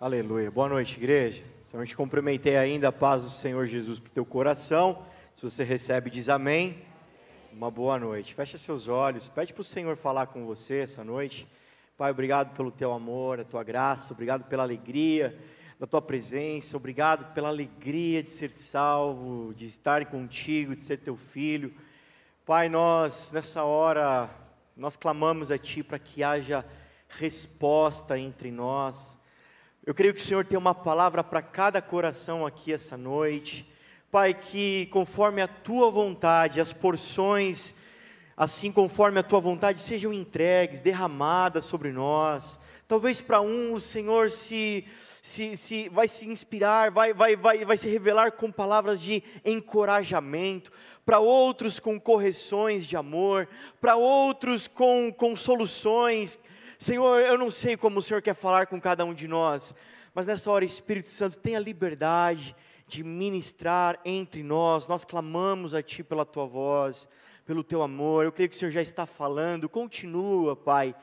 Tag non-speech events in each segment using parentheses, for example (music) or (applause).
Aleluia. Boa noite, igreja. Se eu não te cumprimentei ainda, a paz do Senhor Jesus para o teu coração. Se você recebe, diz amém. Uma boa noite. Fecha seus olhos. Pede para o Senhor falar com você essa noite. Pai, obrigado pelo teu amor, a tua graça. Obrigado pela alegria da tua presença. Obrigado pela alegria de ser salvo, de estar contigo, de ser teu filho. Pai, nós nessa hora nós clamamos a ti para que haja resposta entre nós. Eu creio que o Senhor tem uma palavra para cada coração aqui essa noite. Pai, que conforme a tua vontade, as porções, assim conforme a tua vontade, sejam entregues, derramadas sobre nós. Talvez para um o Senhor se, se, se vai se inspirar, vai, vai, vai, vai se revelar com palavras de encorajamento, para outros com correções de amor, para outros com, com soluções Senhor, eu não sei como o Senhor quer falar com cada um de nós, mas nessa hora, Espírito Santo, tenha liberdade de ministrar entre nós. Nós clamamos a Ti pela Tua voz, pelo Teu amor. Eu creio que o Senhor já está falando. Continua, Pai,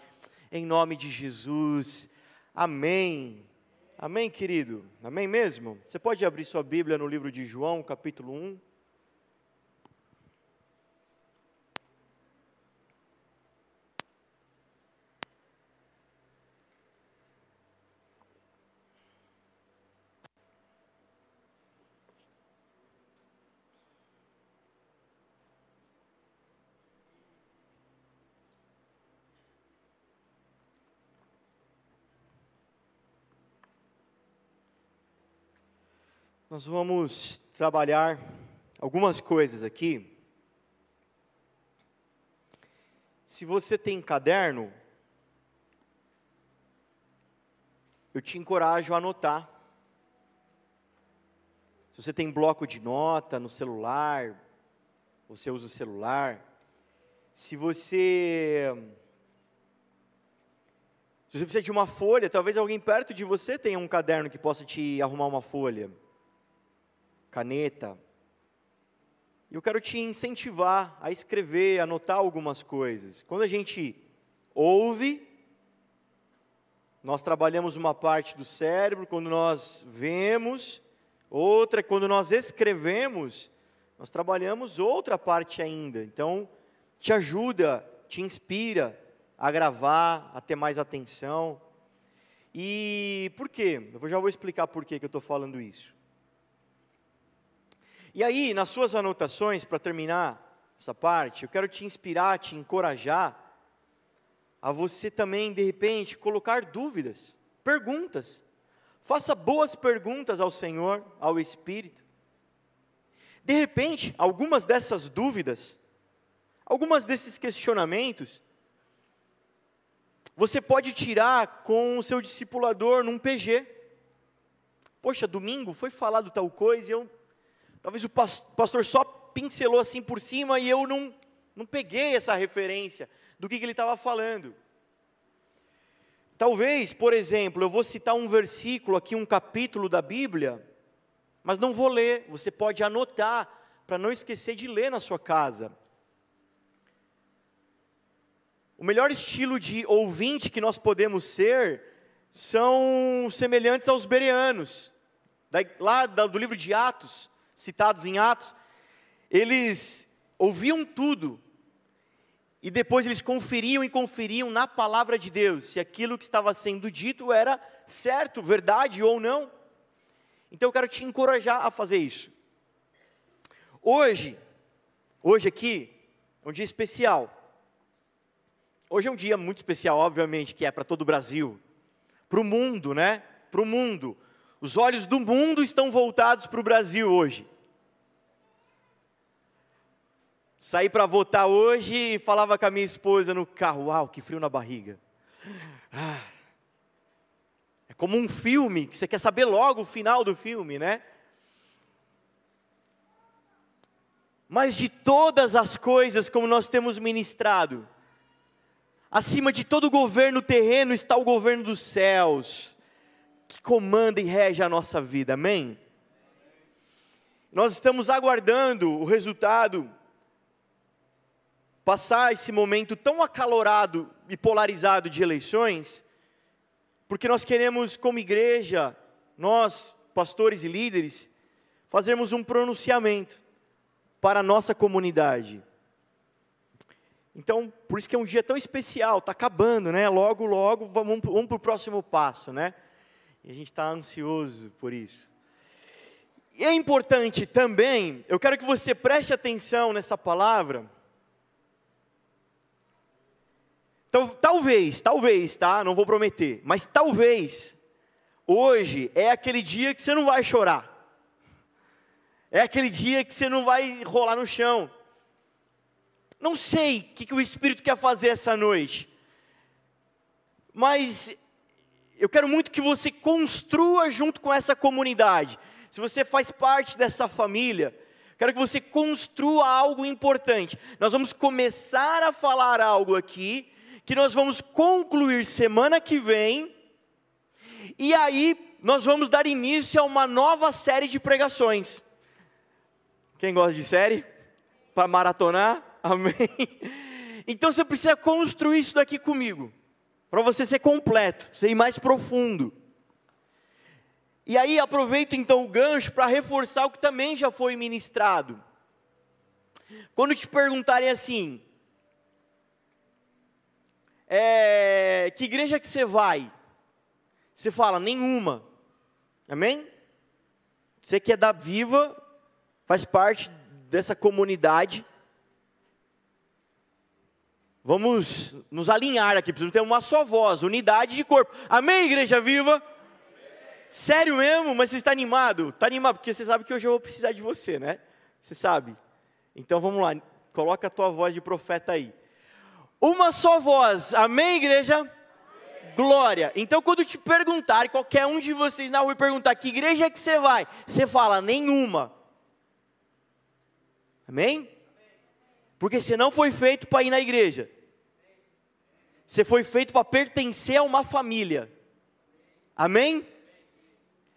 em nome de Jesus. Amém. Amém, querido? Amém mesmo? Você pode abrir sua Bíblia no livro de João, capítulo 1. Nós vamos trabalhar algumas coisas aqui. Se você tem caderno, eu te encorajo a anotar. Se você tem bloco de nota no celular, você usa o celular. Se você se você precisa de uma folha, talvez alguém perto de você tenha um caderno que possa te arrumar uma folha caneta. E eu quero te incentivar a escrever, a anotar algumas coisas. Quando a gente ouve, nós trabalhamos uma parte do cérebro, quando nós vemos, outra, quando nós escrevemos, nós trabalhamos outra parte ainda. Então, te ajuda, te inspira a gravar, a ter mais atenção. E por quê? Eu já vou explicar por que eu estou falando isso. E aí, nas suas anotações, para terminar essa parte, eu quero te inspirar, te encorajar a você também, de repente, colocar dúvidas, perguntas. Faça boas perguntas ao Senhor, ao Espírito. De repente, algumas dessas dúvidas, algumas desses questionamentos, você pode tirar com o seu discipulador num PG. Poxa, domingo foi falado tal coisa e eu Talvez o pastor só pincelou assim por cima e eu não, não peguei essa referência do que, que ele estava falando. Talvez, por exemplo, eu vou citar um versículo aqui, um capítulo da Bíblia, mas não vou ler, você pode anotar, para não esquecer de ler na sua casa. O melhor estilo de ouvinte que nós podemos ser são semelhantes aos bereanos, lá do livro de Atos citados em Atos, eles ouviam tudo e depois eles conferiam e conferiam na palavra de Deus se aquilo que estava sendo dito era certo, verdade ou não. Então eu quero te encorajar a fazer isso. Hoje, hoje aqui, é um dia especial. Hoje é um dia muito especial, obviamente, que é para todo o Brasil, para o mundo, né? Para o mundo. Os olhos do mundo estão voltados para o Brasil hoje. Saí para votar hoje e falava com a minha esposa no carro: Uau, que frio na barriga. Ah, é como um filme, que você quer saber logo o final do filme, né? Mas de todas as coisas, como nós temos ministrado, acima de todo governo terreno está o governo dos céus que comanda e rege a nossa vida, amém? Nós estamos aguardando o resultado, passar esse momento tão acalorado e polarizado de eleições, porque nós queremos, como igreja, nós, pastores e líderes, fazermos um pronunciamento para a nossa comunidade. Então, por isso que é um dia tão especial, está acabando, né? Logo, logo, vamos, vamos para o próximo passo, né? E a gente está ansioso por isso. E é importante também, eu quero que você preste atenção nessa palavra. Talvez, talvez, tá? Não vou prometer, mas talvez, hoje é aquele dia que você não vai chorar. É aquele dia que você não vai rolar no chão. Não sei o que, que o Espírito quer fazer essa noite, mas eu quero muito que você construa junto com essa comunidade. Se você faz parte dessa família, quero que você construa algo importante. Nós vamos começar a falar algo aqui, que nós vamos concluir semana que vem, e aí nós vamos dar início a uma nova série de pregações. Quem gosta de série? Para maratonar? Amém? (laughs) Então você precisa construir isso daqui comigo, para você ser completo, ser mais profundo. E aí aproveito então o gancho para reforçar o que também já foi ministrado. Quando te perguntarem assim, é, que igreja que você vai? Você fala, nenhuma. Amém? Você que é da Viva, faz parte dessa comunidade Vamos nos alinhar aqui, precisamos ter uma só voz, unidade de corpo. Amém, igreja viva? Sério mesmo? Mas você está animado? Está animado, porque você sabe que hoje eu vou precisar de você, né? Você sabe. Então vamos lá, coloca a tua voz de profeta aí. Uma só voz, amém, igreja? Amém. Glória. Então, quando te perguntar, qualquer um de vocês na rua perguntar que igreja é que você vai, você fala nenhuma. Amém? Porque você não foi feito para ir na igreja. Você foi feito para pertencer a uma família. Amém?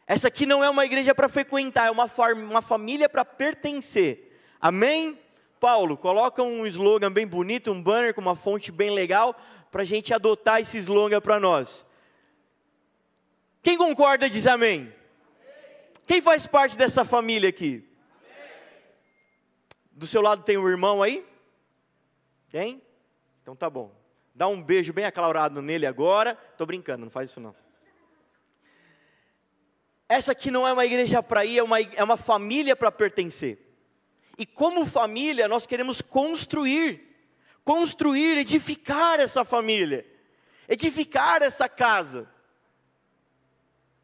Essa aqui não é uma igreja para frequentar, é uma, uma família para pertencer. Amém? Paulo, coloca um slogan bem bonito, um banner com uma fonte bem legal, para a gente adotar esse slogan para nós. Quem concorda diz amém. amém. Quem faz parte dessa família aqui? Amém. Do seu lado tem um irmão aí? Tem? Então tá bom. Dá um beijo bem acalorado nele agora. Estou brincando, não faz isso não. Essa aqui não é uma igreja para ir, é uma, é uma família para pertencer. E como família, nós queremos construir, construir, edificar essa família, edificar essa casa,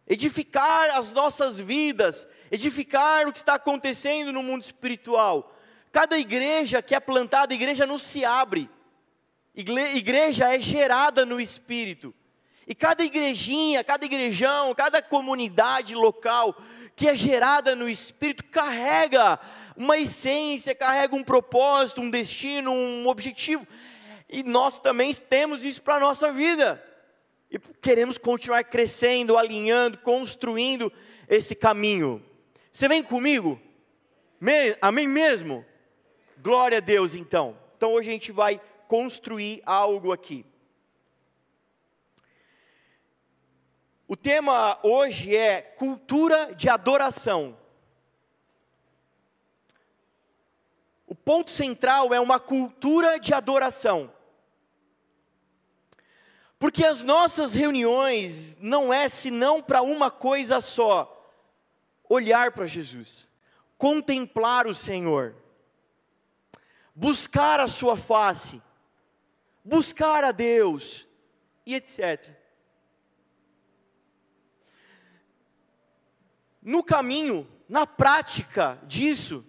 edificar as nossas vidas, edificar o que está acontecendo no mundo espiritual. Cada igreja que é plantada, a igreja não se abre, Igreja é gerada no Espírito. E cada igrejinha, cada igrejão, cada comunidade local que é gerada no Espírito carrega uma essência, carrega um propósito, um destino, um objetivo. E nós também temos isso para a nossa vida. E queremos continuar crescendo, alinhando, construindo esse caminho. Você vem comigo? Amém mesmo? Glória a Deus então. Então hoje a gente vai construir algo aqui. O tema hoje é cultura de adoração. O ponto central é uma cultura de adoração. Porque as nossas reuniões não é senão para uma coisa só: olhar para Jesus, contemplar o Senhor, buscar a sua face, buscar a Deus e etc. No caminho, na prática disso,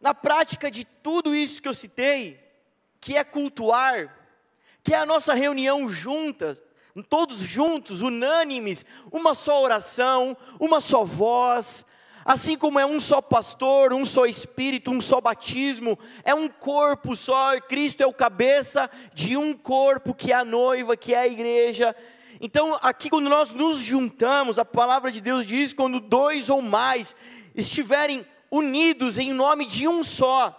na prática de tudo isso que eu citei, que é cultuar, que é a nossa reunião juntas, todos juntos, unânimes, uma só oração, uma só voz, Assim como é um só pastor, um só espírito, um só batismo, é um corpo só, Cristo é o cabeça de um corpo que é a noiva, que é a igreja. Então, aqui quando nós nos juntamos, a palavra de Deus diz: quando dois ou mais estiverem unidos em nome de um só.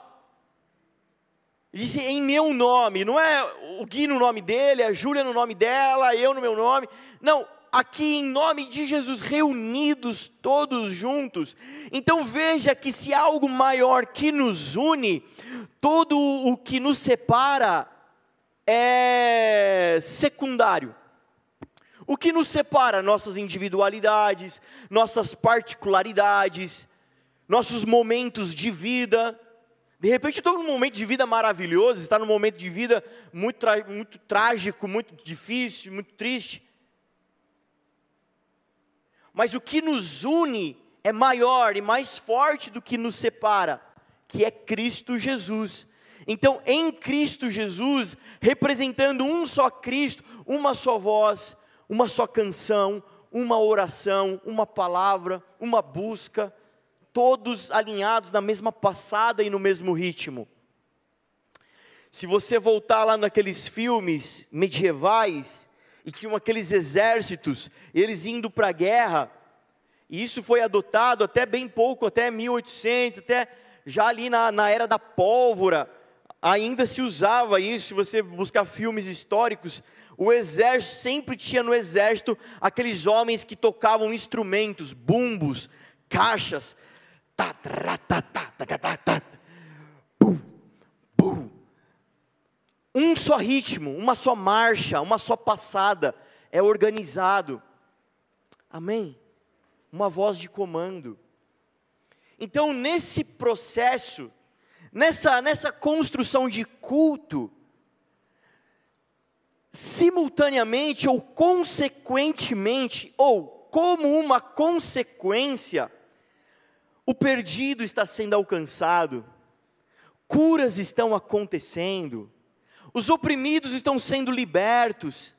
Disse em meu nome, não é o Gui no nome dele, a Júlia no nome dela, eu no meu nome. Não, aqui em nome de Jesus, reunidos todos juntos. Então veja que se há algo maior que nos une, todo o que nos separa é secundário. O que nos separa? Nossas individualidades, nossas particularidades, nossos momentos de vida. De repente, estou num momento de vida maravilhoso, está num momento de vida muito, muito trágico, muito difícil, muito triste. Mas o que nos une é maior e mais forte do que nos separa, que é Cristo Jesus. Então, em Cristo Jesus, representando um só Cristo, uma só voz, uma só canção, uma oração, uma palavra, uma busca, todos alinhados na mesma passada e no mesmo ritmo. Se você voltar lá naqueles filmes medievais, e tinham aqueles exércitos, eles indo para a guerra, e isso foi adotado até bem pouco, até 1800, até já ali na, na era da pólvora, ainda se usava isso, se você buscar filmes históricos, o exército sempre tinha no exército aqueles homens que tocavam instrumentos, bumbos, caixas, um só ritmo, uma só marcha, uma só passada, é organizado. Amém? Uma voz de comando. Então, nesse processo, nessa, nessa construção de culto, simultaneamente ou consequentemente, ou como uma consequência, o perdido está sendo alcançado, curas estão acontecendo, os oprimidos estão sendo libertos,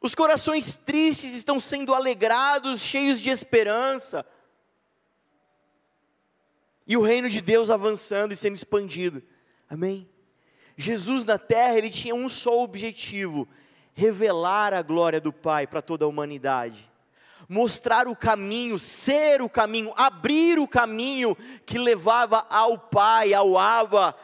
os corações tristes estão sendo alegrados, cheios de esperança, e o reino de Deus avançando e sendo expandido. Amém? Jesus na terra, ele tinha um só objetivo: revelar a glória do Pai para toda a humanidade. Mostrar o caminho, ser o caminho, abrir o caminho que levava ao Pai, ao Abba,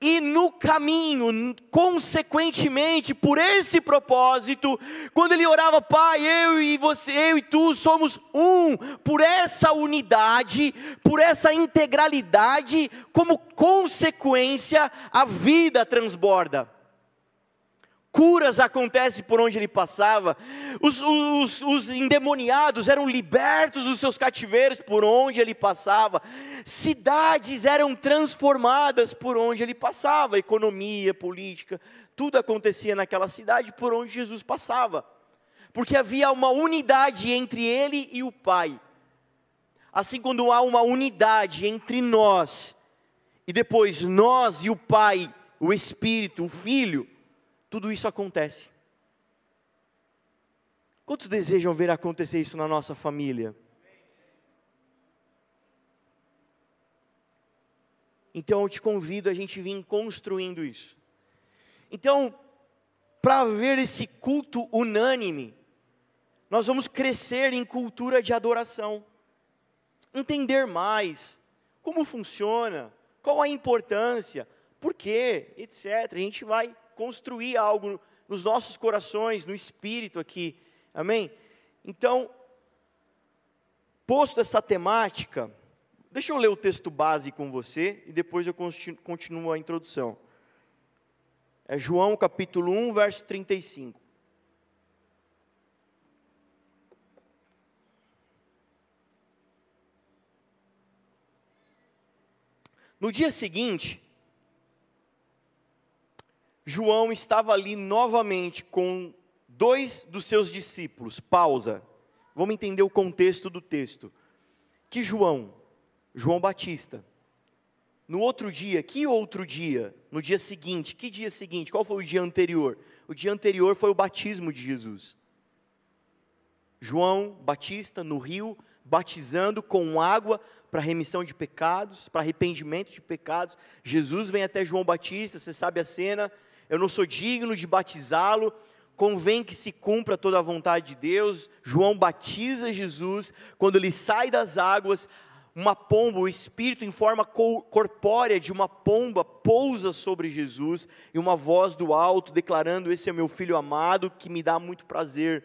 e no caminho, consequentemente, por esse propósito, quando ele orava, Pai, eu e você, eu e tu somos um, por essa unidade, por essa integralidade, como consequência, a vida transborda curas acontecem por onde ele passava, os, os, os, endemoniados eram libertos dos seus cativeiros por onde ele passava, cidades eram transformadas por onde ele passava, economia, política, tudo acontecia naquela cidade por onde Jesus passava, porque havia uma unidade entre ele e o Pai. Assim, quando há uma unidade entre nós, e depois nós e o Pai, o Espírito, o Filho, tudo isso acontece. Quantos desejam ver acontecer isso na nossa família? Então eu te convido a gente vir construindo isso. Então, para ver esse culto unânime, nós vamos crescer em cultura de adoração, entender mais como funciona, qual a importância, por quê, etc. A gente vai construir algo nos nossos corações, no espírito aqui. Amém? Então, posto essa temática, deixa eu ler o texto base com você e depois eu continuo a introdução. É João capítulo 1, verso 35. No dia seguinte, João estava ali novamente com dois dos seus discípulos. Pausa. Vamos entender o contexto do texto. Que João, João Batista, no outro dia, que outro dia? No dia seguinte, que dia seguinte? Qual foi o dia anterior? O dia anterior foi o batismo de Jesus. João Batista no rio, batizando com água para remissão de pecados, para arrependimento de pecados. Jesus vem até João Batista, você sabe a cena, eu não sou digno de batizá-lo, convém que se cumpra toda a vontade de Deus. João batiza Jesus, quando ele sai das águas, uma pomba, o espírito em forma corpórea de uma pomba pousa sobre Jesus e uma voz do alto declarando: Esse é meu filho amado que me dá muito prazer.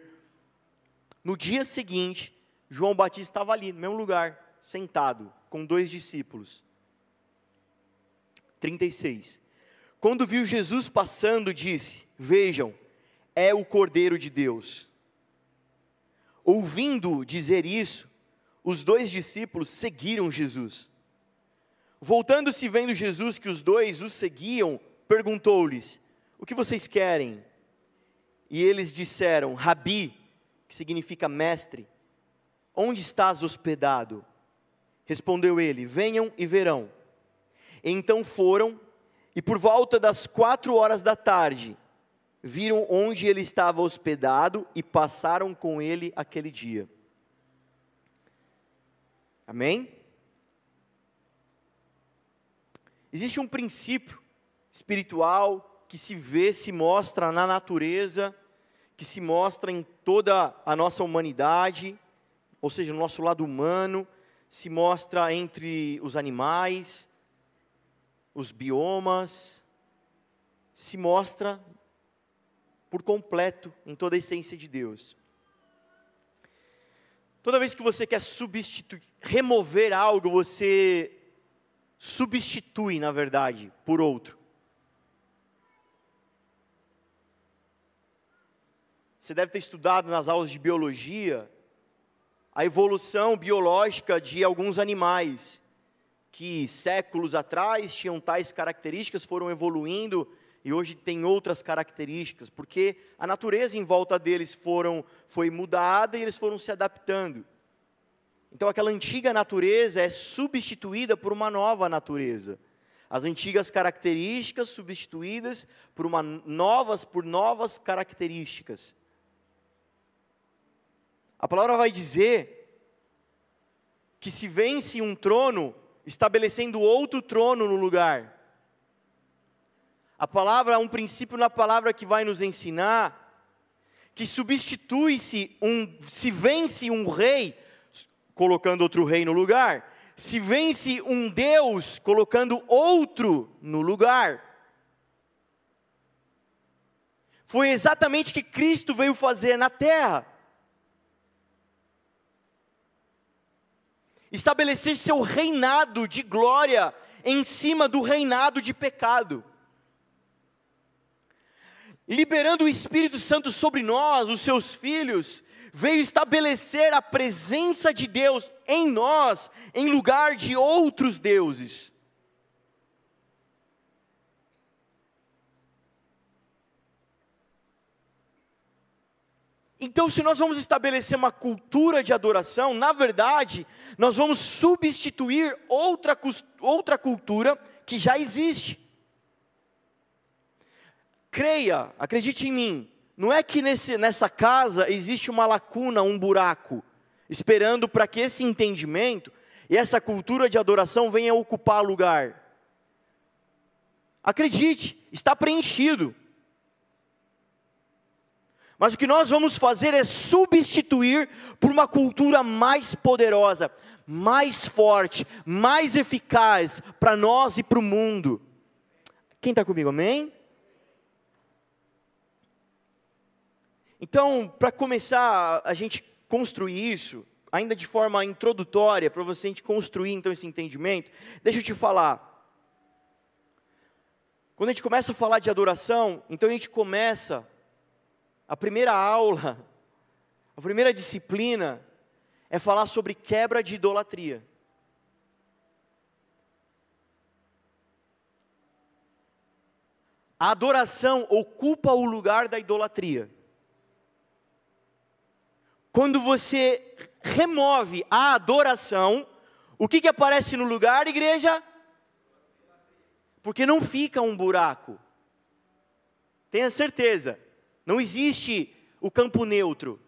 No dia seguinte, João Batista estava ali, no mesmo lugar, sentado, com dois discípulos. 36. Quando viu Jesus passando, disse: Vejam, é o Cordeiro de Deus. Ouvindo dizer isso, os dois discípulos seguiram Jesus. Voltando-se vendo Jesus que os dois os seguiam, perguntou-lhes: O que vocês querem? E eles disseram: Rabi, que significa mestre, onde estás hospedado? Respondeu ele: Venham e verão. Então foram, e por volta das quatro horas da tarde, viram onde ele estava hospedado e passaram com ele aquele dia. Amém? Existe um princípio espiritual que se vê, se mostra na natureza, que se mostra em toda a nossa humanidade, ou seja, no nosso lado humano, se mostra entre os animais, os biomas, se mostra por completo em toda a essência de Deus. Toda vez que você quer substituir, remover algo, você substitui, na verdade, por outro. Você deve ter estudado nas aulas de biologia a evolução biológica de alguns animais que séculos atrás tinham tais características, foram evoluindo e hoje tem outras características, porque a natureza em volta deles foram, foi mudada e eles foram se adaptando. Então aquela antiga natureza é substituída por uma nova natureza. As antigas características substituídas por uma novas por novas características. A palavra vai dizer que se vence um trono estabelecendo outro trono no lugar. A palavra, um princípio na palavra que vai nos ensinar que substitui-se um, se vence um rei, colocando outro rei no lugar, se vence um Deus, colocando outro no lugar. Foi exatamente o que Cristo veio fazer na terra. Estabelecer seu reinado de glória em cima do reinado de pecado liberando o Espírito Santo sobre nós, os seus filhos, veio estabelecer a presença de Deus em nós, em lugar de outros deuses. Então, se nós vamos estabelecer uma cultura de adoração, na verdade, nós vamos substituir outra, outra cultura que já existe creia, acredite em mim, não é que nesse, nessa casa existe uma lacuna, um buraco, esperando para que esse entendimento e essa cultura de adoração venha ocupar lugar. Acredite, está preenchido. Mas o que nós vamos fazer é substituir por uma cultura mais poderosa, mais forte, mais eficaz para nós e para o mundo. Quem está comigo, amém? Então, para começar a gente construir isso, ainda de forma introdutória, para você a gente construir então esse entendimento, deixa eu te falar. Quando a gente começa a falar de adoração, então a gente começa a primeira aula, a primeira disciplina é falar sobre quebra de idolatria. A adoração ocupa o lugar da idolatria. Quando você remove a adoração, o que, que aparece no lugar, igreja? Porque não fica um buraco. Tenha certeza, não existe o campo neutro.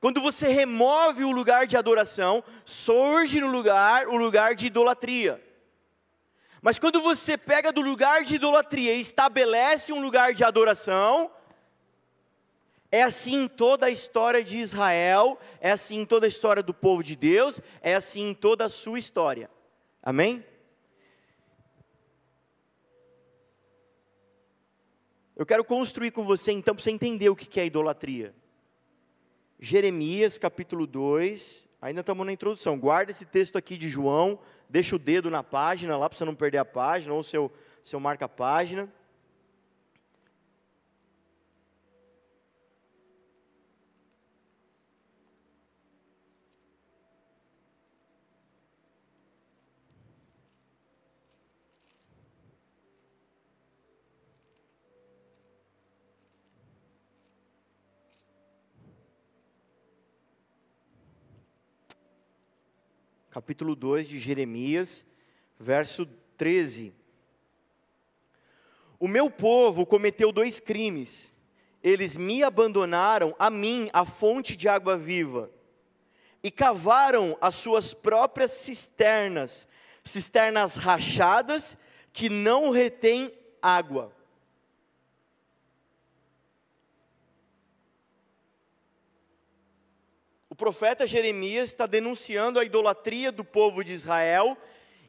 Quando você remove o lugar de adoração, surge no lugar o lugar de idolatria. Mas quando você pega do lugar de idolatria e estabelece um lugar de adoração, É assim em toda a história de Israel, é assim em toda a história do povo de Deus, é assim em toda a sua história. Amém? Eu quero construir com você, então, para você entender o que é idolatria. Jeremias capítulo 2, ainda estamos na introdução. Guarda esse texto aqui de João, deixa o dedo na página lá para você não perder a página, ou seu, seu marca-página. Capítulo 2 de Jeremias, verso 13. O meu povo cometeu dois crimes. Eles me abandonaram, a mim, a fonte de água viva, e cavaram as suas próprias cisternas, cisternas rachadas que não retêm água. O profeta Jeremias está denunciando a idolatria do povo de Israel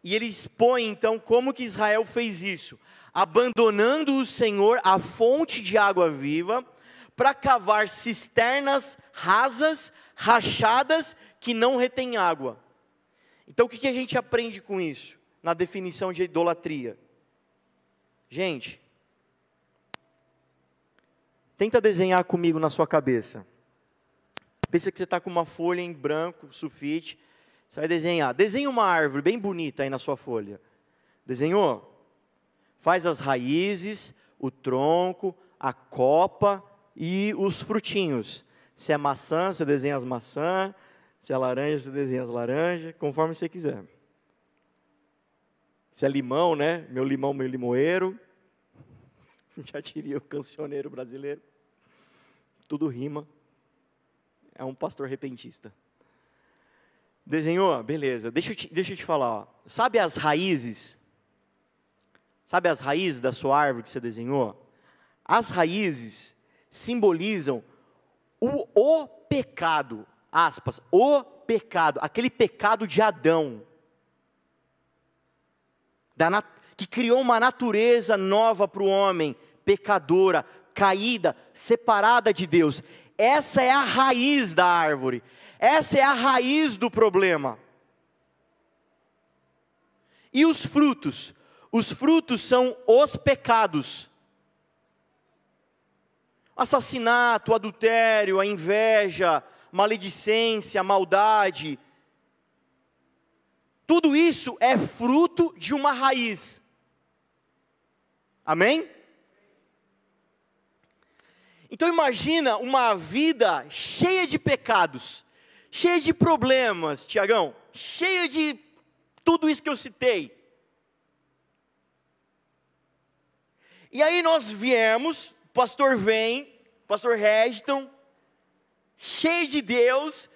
e ele expõe então como que Israel fez isso, abandonando o Senhor, a fonte de água viva, para cavar cisternas rasas, rachadas, que não retêm água. Então o que, que a gente aprende com isso, na definição de idolatria? Gente, tenta desenhar comigo na sua cabeça Pensa que você está com uma folha em branco, sulfite. Você vai desenhar. Desenha uma árvore bem bonita aí na sua folha. Desenhou? Faz as raízes, o tronco, a copa e os frutinhos. Se é maçã, você desenha as maçãs. Se é laranja, você desenha as laranjas, conforme você quiser. Se é limão, né? Meu limão, meu limoeiro. (laughs) Já diria o cancioneiro brasileiro. Tudo rima é um pastor repentista. Desenhou? Beleza. Deixa eu te, deixa eu te falar. Ó. Sabe as raízes? Sabe as raízes da sua árvore que você desenhou? As raízes simbolizam o, o pecado, aspas, o pecado, aquele pecado de Adão, da, que criou uma natureza nova para o homem, pecadora, caída, separada de Deus. Essa é a raiz da árvore. Essa é a raiz do problema. E os frutos? Os frutos são os pecados. Assassinato, adultério, a inveja, maledicência, maldade. Tudo isso é fruto de uma raiz. Amém? Então imagina uma vida cheia de pecados, cheia de problemas, Tiagão, cheia de tudo isso que eu citei. E aí nós viemos, o pastor vem, o pastor Regiton, cheio de Deus,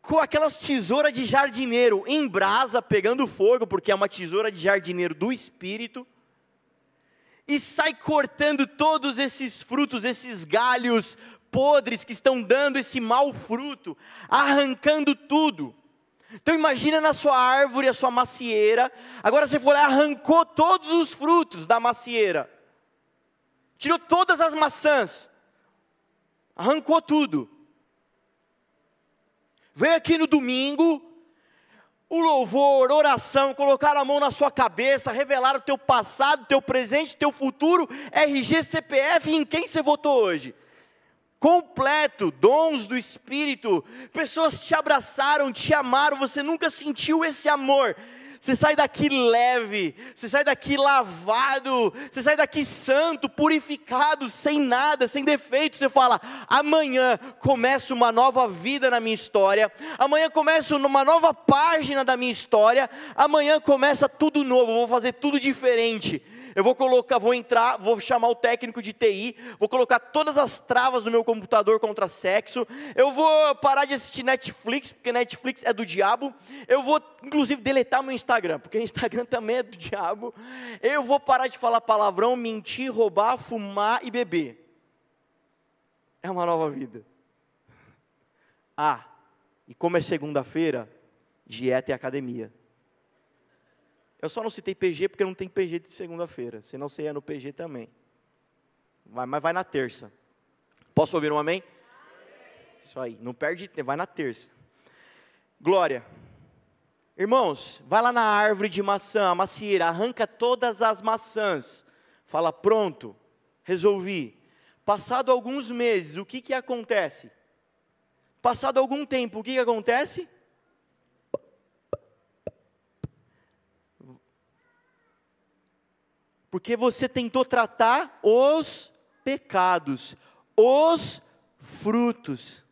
com aquelas tesouras de jardineiro em brasa, pegando fogo, porque é uma tesoura de jardineiro do Espírito e sai cortando todos esses frutos, esses galhos podres que estão dando esse mau fruto, arrancando tudo. Então imagina na sua árvore a sua macieira. Agora você foi lá arrancou todos os frutos da macieira. Tirou todas as maçãs. Arrancou tudo. Veio aqui no domingo, o louvor, oração, colocar a mão na sua cabeça, revelar o teu passado, teu presente, teu futuro, RG, CPF em quem você votou hoje. Completo, dons do Espírito, pessoas te abraçaram, te amaram, você nunca sentiu esse amor, você sai daqui leve, você sai daqui lavado, você sai daqui santo, purificado, sem nada, sem defeito. Você fala: amanhã começa uma nova vida na minha história, amanhã começa uma nova página da minha história, amanhã começa tudo novo, vou fazer tudo diferente eu vou colocar, vou entrar, vou chamar o técnico de TI, vou colocar todas as travas no meu computador contra sexo, eu vou parar de assistir Netflix, porque Netflix é do diabo, eu vou inclusive deletar meu Instagram, porque (laughs) Instagram também é do diabo, eu vou parar de falar palavrão, mentir, roubar, fumar e beber. É uma nova vida. Ah, e como é segunda-feira, dieta e academia. Eu só não citei PG porque não tem PG de segunda-feira, senão você ia no PG também. Vai, mas vai na terça. Posso ouvir um amém? Isso aí, não perde, vai na terça. Glória. Irmãos, vai lá na árvore de maçã, a macieira, arranca todas as maçãs. Fala, pronto, resolvi. Passado alguns meses, o que que acontece? Passado algum tempo, o que que acontece? Porque você tentou tratar os pecados, os frutos.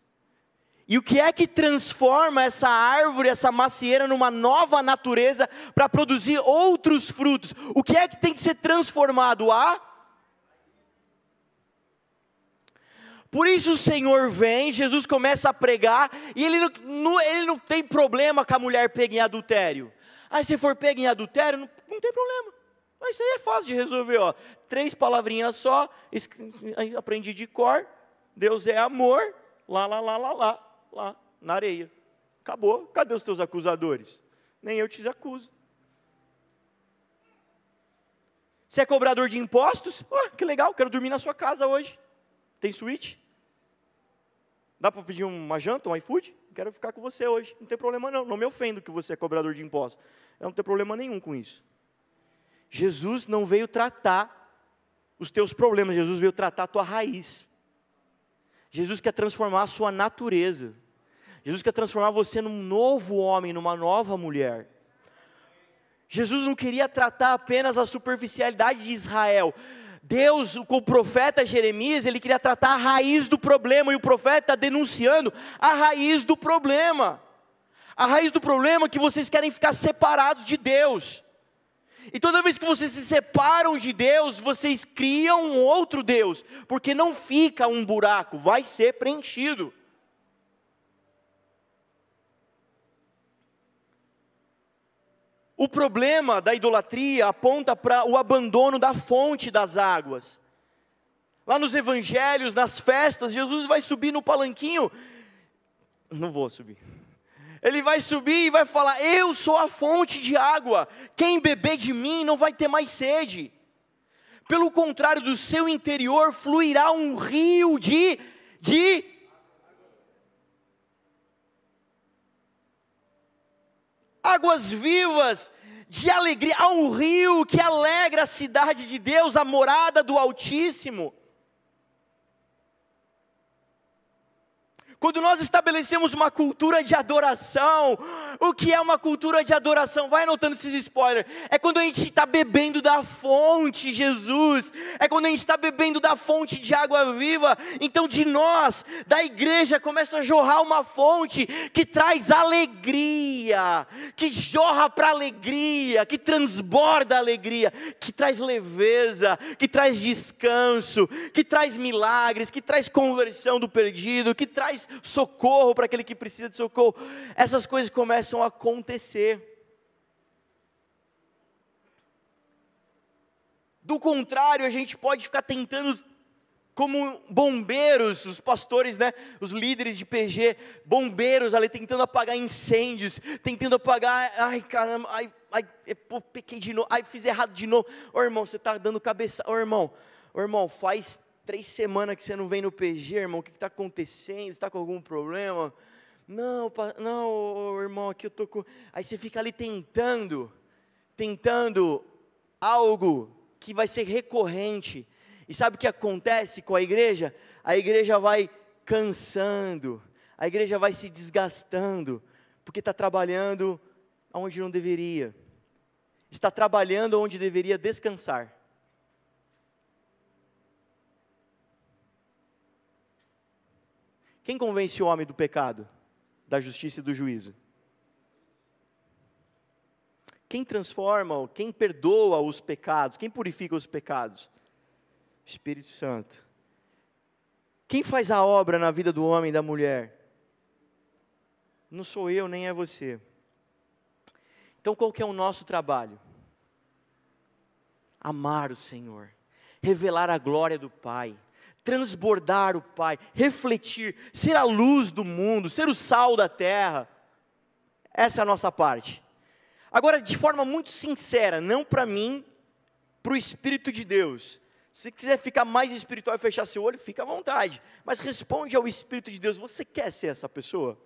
E o que é que transforma essa árvore, essa macieira, numa nova natureza para produzir outros frutos? O que é que tem que ser transformado? A Por isso o Senhor vem, Jesus começa a pregar, e ele não, ele não tem problema com a mulher pega em adultério. Aí se for pega em adultério, não, não tem problema. Mas isso aí é fácil de resolver, ó. Três palavrinhas só, aprendi de cor, Deus é amor, lá, lá, lá, lá, lá lá na areia. Acabou. Cadê os teus acusadores? Nem eu te acuso. Você é cobrador de impostos? Oh, que legal, quero dormir na sua casa hoje. Tem suíte? Dá para pedir uma janta, um iFood? Quero ficar com você hoje. Não tem problema não. Não me ofendo que você é cobrador de impostos. Eu não tenho problema nenhum com isso. Jesus não veio tratar os teus problemas, Jesus veio tratar a tua raiz. Jesus quer transformar a sua natureza. Jesus quer transformar você num novo homem, numa nova mulher. Jesus não queria tratar apenas a superficialidade de Israel. Deus, com o profeta Jeremias, ele queria tratar a raiz do problema, e o profeta está denunciando a raiz do problema. A raiz do problema é que vocês querem ficar separados de Deus. E toda vez que vocês se separam de Deus, vocês criam um outro Deus, porque não fica um buraco, vai ser preenchido. O problema da idolatria aponta para o abandono da fonte das águas. Lá nos evangelhos, nas festas, Jesus vai subir no palanquinho. Não vou subir. Ele vai subir e vai falar: Eu sou a fonte de água. Quem beber de mim não vai ter mais sede. Pelo contrário, do seu interior fluirá um rio de, de águas vivas de alegria. Há um rio que alegra a cidade de Deus, a morada do Altíssimo. Quando nós estabelecemos uma cultura de adoração, o que é uma cultura de adoração? Vai anotando esses spoilers. É quando a gente está bebendo da fonte, Jesus. É quando a gente está bebendo da fonte de água viva. Então, de nós, da igreja, começa a jorrar uma fonte que traz alegria, que jorra para alegria, que transborda alegria, que traz leveza, que traz descanso, que traz milagres, que traz conversão do perdido, que traz socorro para aquele que precisa de socorro. Essas coisas começam a acontecer. Do contrário, a gente pode ficar tentando, como bombeiros, os pastores, né, os líderes de PG, bombeiros ali tentando apagar incêndios, tentando apagar, ai caramba, ai, ai pô, pequei de novo, ai fiz errado de novo. Ô irmão, você está dando cabeça, ô irmão, ô irmão, faz três semanas que você não vem no PG, irmão, o que está acontecendo? Está com algum problema? Não, não, irmão, aqui eu tô com. Aí você fica ali tentando, tentando algo que vai ser recorrente. E sabe o que acontece com a igreja? A igreja vai cansando, a igreja vai se desgastando, porque está trabalhando onde não deveria, está trabalhando onde deveria descansar. Quem convence o homem do pecado, da justiça e do juízo? Quem transforma, quem perdoa os pecados, quem purifica os pecados? Espírito Santo. Quem faz a obra na vida do homem e da mulher? Não sou eu, nem é você. Então qual que é o nosso trabalho? Amar o Senhor, revelar a glória do Pai, transbordar o Pai, refletir, ser a luz do mundo, ser o sal da terra. Essa é a nossa parte. Agora, de forma muito sincera, não para mim, para o Espírito de Deus. Se quiser ficar mais espiritual e fechar seu olho, fica à vontade. Mas responde ao Espírito de Deus: você quer ser essa pessoa?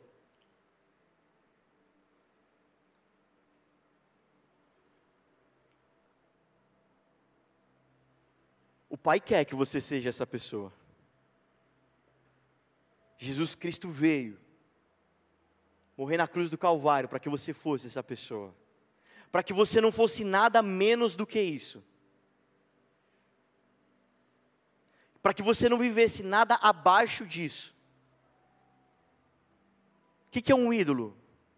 O Pai quer que você seja essa pessoa. Jesus Cristo veio morrer na cruz do Calvário para que você fosse essa pessoa, para que você não fosse nada menos do que isso, para que você não vivesse nada abaixo disso. O que, que é um ídolo?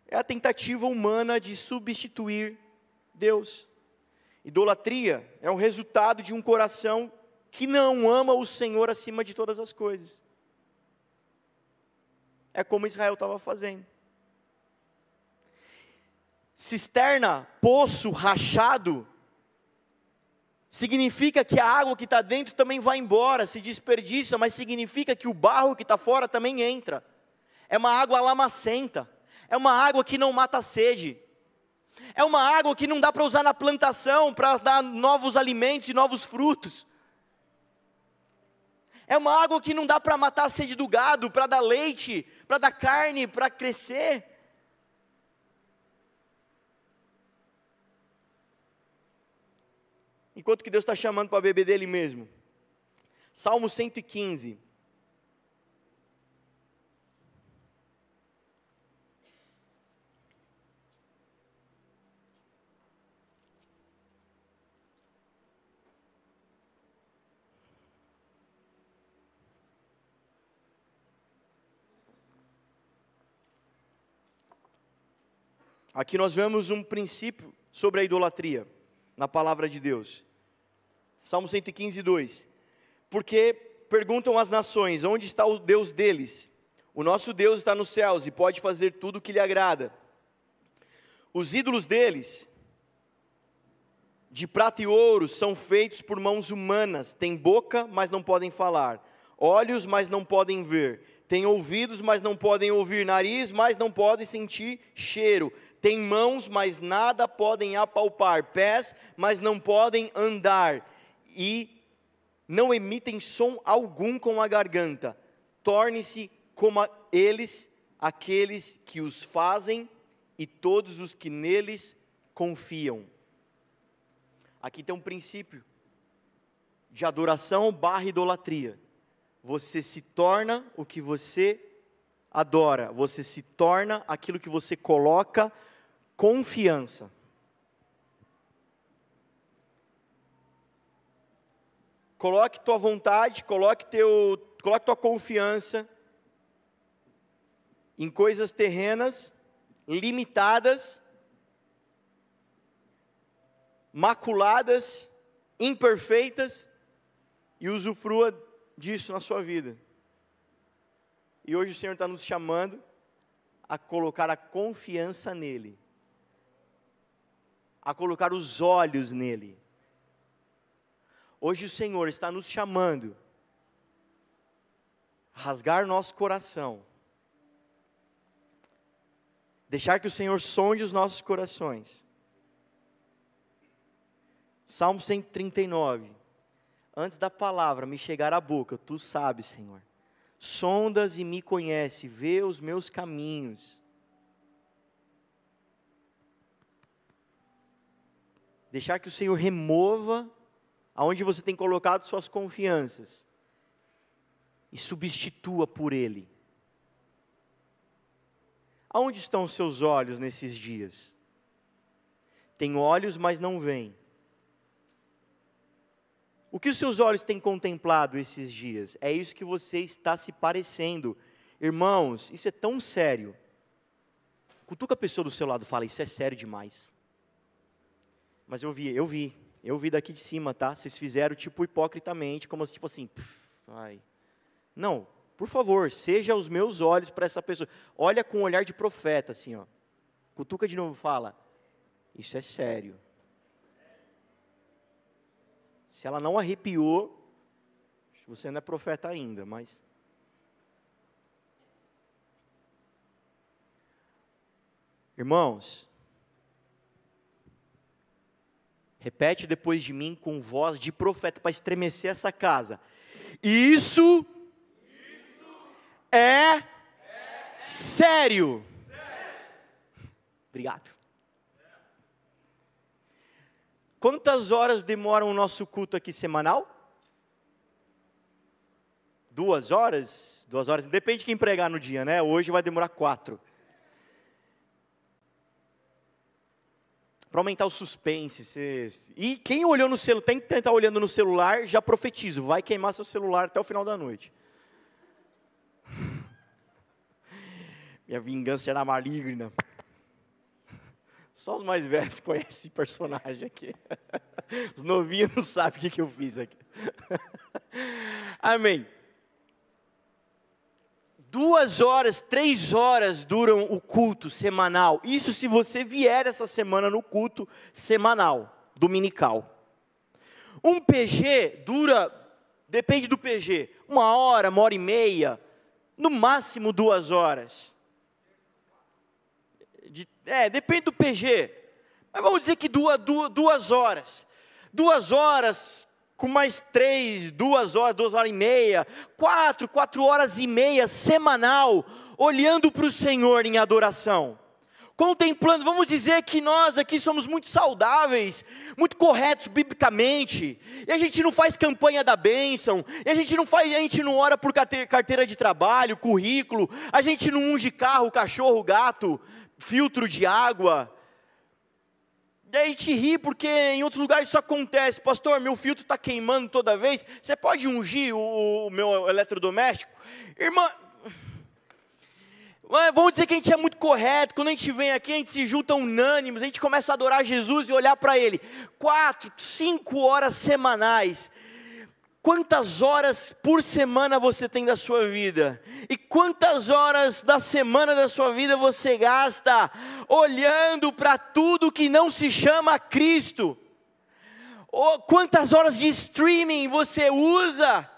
É a tentativa humana de substituir Deus. Idolatria é o resultado de um coração que não ama o Senhor acima de todas as coisas. É como Israel estava fazendo. Cisterna, poço rachado, significa que a água que está dentro também vai embora, se desperdiça, mas significa que o barro que está fora também entra. É uma água lamacenta, é uma água que não mata a sede, é uma água que não dá para usar na plantação para dar novos alimentos e novos frutos. É uma água que não dá para matar a sede do gado, para dar leite, para dar carne, para crescer. Enquanto que Deus está chamando para beber dele mesmo. Salmo 115. Aqui nós vemos um princípio sobre a idolatria na palavra de Deus. Salmo 115, 2. Porque perguntam as nações: onde está o Deus deles? O nosso Deus está nos céus e pode fazer tudo o que lhe agrada. Os ídolos deles, de prata e ouro, são feitos por mãos humanas, têm boca, mas não podem falar, olhos, mas não podem ver, têm ouvidos, mas não podem ouvir, nariz, mas não podem sentir cheiro, têm mãos, mas nada podem apalpar, pés, mas não podem andar, e não emitem som algum com a garganta. Torne-se como eles, aqueles que os fazem e todos os que neles confiam. Aqui tem um princípio de adoração barra idolatria. Você se torna o que você adora, você se torna aquilo que você coloca confiança. Coloque tua vontade, coloque teu, coloque tua confiança em coisas terrenas, limitadas, maculadas, imperfeitas e usufrua disso na sua vida. E hoje o Senhor está nos chamando a colocar a confiança nele a colocar os olhos nele. Hoje o Senhor está nos chamando a rasgar nosso coração, deixar que o Senhor sonde os nossos corações. Salmo 139. Antes da palavra me chegar à boca, tu sabes, Senhor. Sondas e me conhece, vê os meus caminhos Deixar que o Senhor remova aonde você tem colocado suas confianças e substitua por Ele. Aonde estão os seus olhos nesses dias? Tem olhos, mas não veem. O que os seus olhos têm contemplado esses dias? É isso que você está se parecendo. Irmãos, isso é tão sério. Cutuca a pessoa do seu lado fala: Isso é sério demais. Mas eu vi, eu vi, eu vi daqui de cima, tá? Vocês fizeram tipo hipocritamente, como tipo assim, pff, ai. Não, por favor, seja os meus olhos para essa pessoa. Olha com um olhar de profeta, assim, ó. Cutuca de novo, fala. Isso é sério. Se ela não arrepiou, Você não é profeta ainda, mas. Irmãos, repete depois de mim com voz de profeta para estremecer essa casa. Isso, Isso é, é sério. sério. Obrigado. Quantas horas demora o nosso culto aqui semanal? Duas horas? Duas horas, depende de quem pregar no dia, né? Hoje vai demorar quatro. Para aumentar o suspense. Cês... E quem olhou no celular, tem que tentar olhando no celular, já profetizo, vai queimar seu celular até o final da noite. (laughs) Minha vingança era maligna. Só os mais velhos (laughs) conhecem esse personagem aqui. (laughs) Os novinhos não sabem o que eu fiz aqui. Amém. Duas horas, três horas duram o culto semanal. Isso se você vier essa semana no culto semanal, dominical. Um PG dura, depende do PG, uma hora, uma hora e meia, no máximo duas horas. De, é, depende do PG. Mas vamos dizer que duas, duas, duas horas. Duas horas com mais três, duas horas, duas horas e meia, quatro, quatro horas e meia semanal, olhando para o Senhor em adoração. Contemplando, vamos dizer que nós aqui somos muito saudáveis, muito corretos biblicamente, e a gente não faz campanha da bênção, e a gente não faz, a gente não ora por carteira de trabalho, currículo, a gente não unge carro, cachorro, gato, filtro de água. Daí a gente ri porque em outros lugares isso acontece. Pastor, meu filtro está queimando toda vez. Você pode ungir o, o meu eletrodoméstico? Irmã, Vamos dizer que a gente é muito correto, quando a gente vem aqui, a gente se junta unânimes, a gente começa a adorar Jesus e olhar para Ele. Quatro, cinco horas semanais. Quantas horas por semana você tem da sua vida? E quantas horas da semana da sua vida você gasta olhando para tudo que não se chama Cristo? Ou quantas horas de streaming você usa?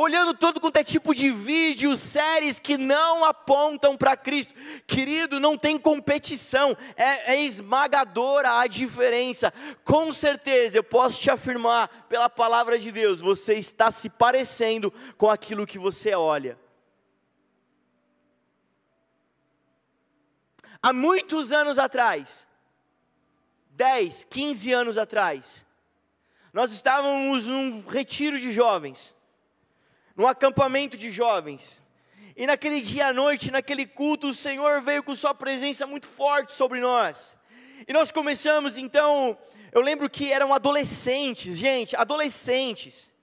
Olhando todo quanto é tipo de vídeo, séries que não apontam para Cristo. Querido, não tem competição, é, é esmagadora a diferença. Com certeza, eu posso te afirmar, pela palavra de Deus, você está se parecendo com aquilo que você olha. Há muitos anos atrás, 10, 15 anos atrás, nós estávamos num retiro de jovens num acampamento de jovens. E naquele dia à noite, naquele culto, o Senhor veio com Sua presença muito forte sobre nós. E nós começamos então, eu lembro que eram adolescentes, gente, adolescentes.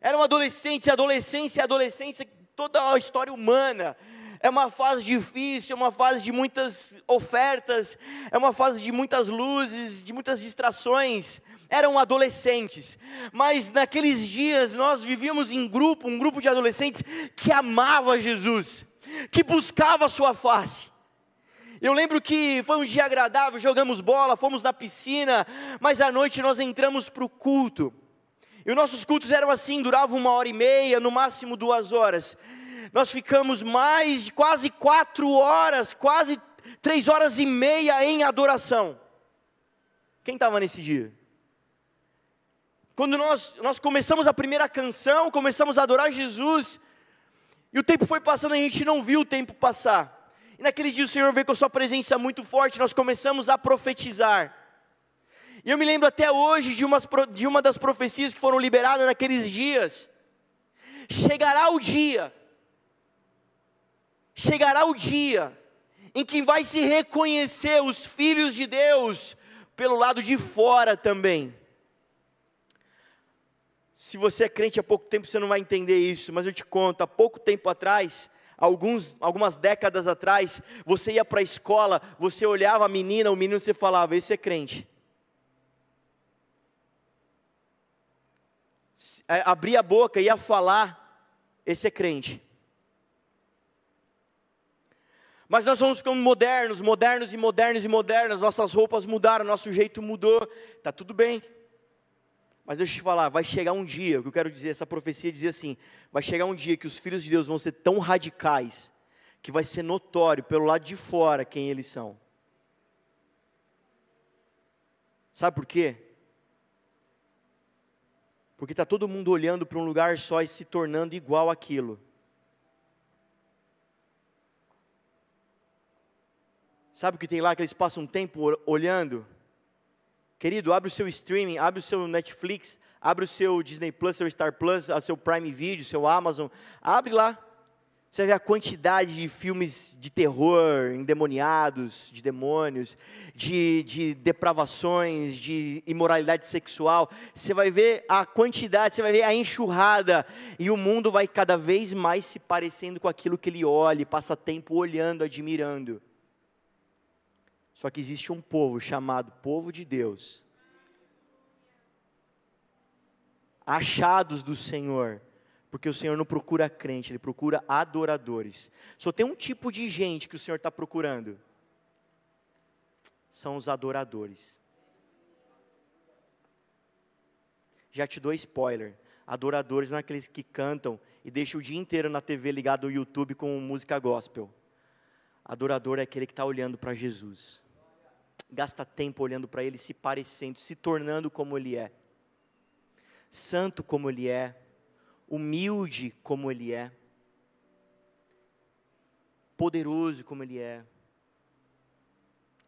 Eram adolescentes, adolescência adolescência, toda a história humana. É uma fase difícil, é uma fase de muitas ofertas, é uma fase de muitas luzes, de muitas distrações eram adolescentes, mas naqueles dias nós vivíamos em grupo, um grupo de adolescentes que amava Jesus, que buscava a sua face. Eu lembro que foi um dia agradável, jogamos bola, fomos na piscina, mas à noite nós entramos para o culto. E os nossos cultos eram assim, duravam uma hora e meia, no máximo duas horas. Nós ficamos mais de quase quatro horas, quase três horas e meia em adoração. Quem estava nesse dia? Quando nós, nós começamos a primeira canção, começamos a adorar Jesus, e o tempo foi passando, a gente não viu o tempo passar. E naquele dia o Senhor veio com a sua presença muito forte, nós começamos a profetizar. E eu me lembro até hoje de, umas, de uma das profecias que foram liberadas naqueles dias. Chegará o dia, chegará o dia, em que vai se reconhecer os filhos de Deus pelo lado de fora também. Se você é crente há pouco tempo, você não vai entender isso, mas eu te conto, há pouco tempo atrás, alguns, algumas décadas atrás, você ia para a escola, você olhava a menina, o menino, você falava, esse é crente. É, abria a boca, ia falar, esse é crente. Mas nós vamos ficando modernos, modernos e modernos e modernos, nossas roupas mudaram, nosso jeito mudou, está tudo bem. Mas deixa eu te falar, vai chegar um dia, o que eu quero dizer, essa profecia dizia assim: vai chegar um dia que os filhos de Deus vão ser tão radicais, que vai ser notório pelo lado de fora quem eles são. Sabe por quê? Porque está todo mundo olhando para um lugar só e se tornando igual aquilo. Sabe o que tem lá que eles passam um tempo olhando? Querido, abre o seu streaming, abre o seu Netflix, abre o seu Disney Plus, seu Star Plus, o seu Prime Video, seu Amazon, abre lá. Você vê a quantidade de filmes de terror, endemoniados, de demônios, de, de depravações, de imoralidade sexual. Você vai ver a quantidade, você vai ver a enxurrada. E o mundo vai cada vez mais se parecendo com aquilo que ele olha, passa tempo olhando, admirando. Só que existe um povo chamado povo de Deus, achados do Senhor, porque o Senhor não procura crente, Ele procura adoradores. Só tem um tipo de gente que o Senhor está procurando: são os adoradores. Já te dou spoiler: adoradores não é aqueles que cantam e deixam o dia inteiro na TV ligado ao YouTube com música gospel. Adorador é aquele que está olhando para Jesus gasta tempo olhando para Ele, se parecendo, se tornando como Ele é. Santo como Ele é, humilde como Ele é, poderoso como Ele é,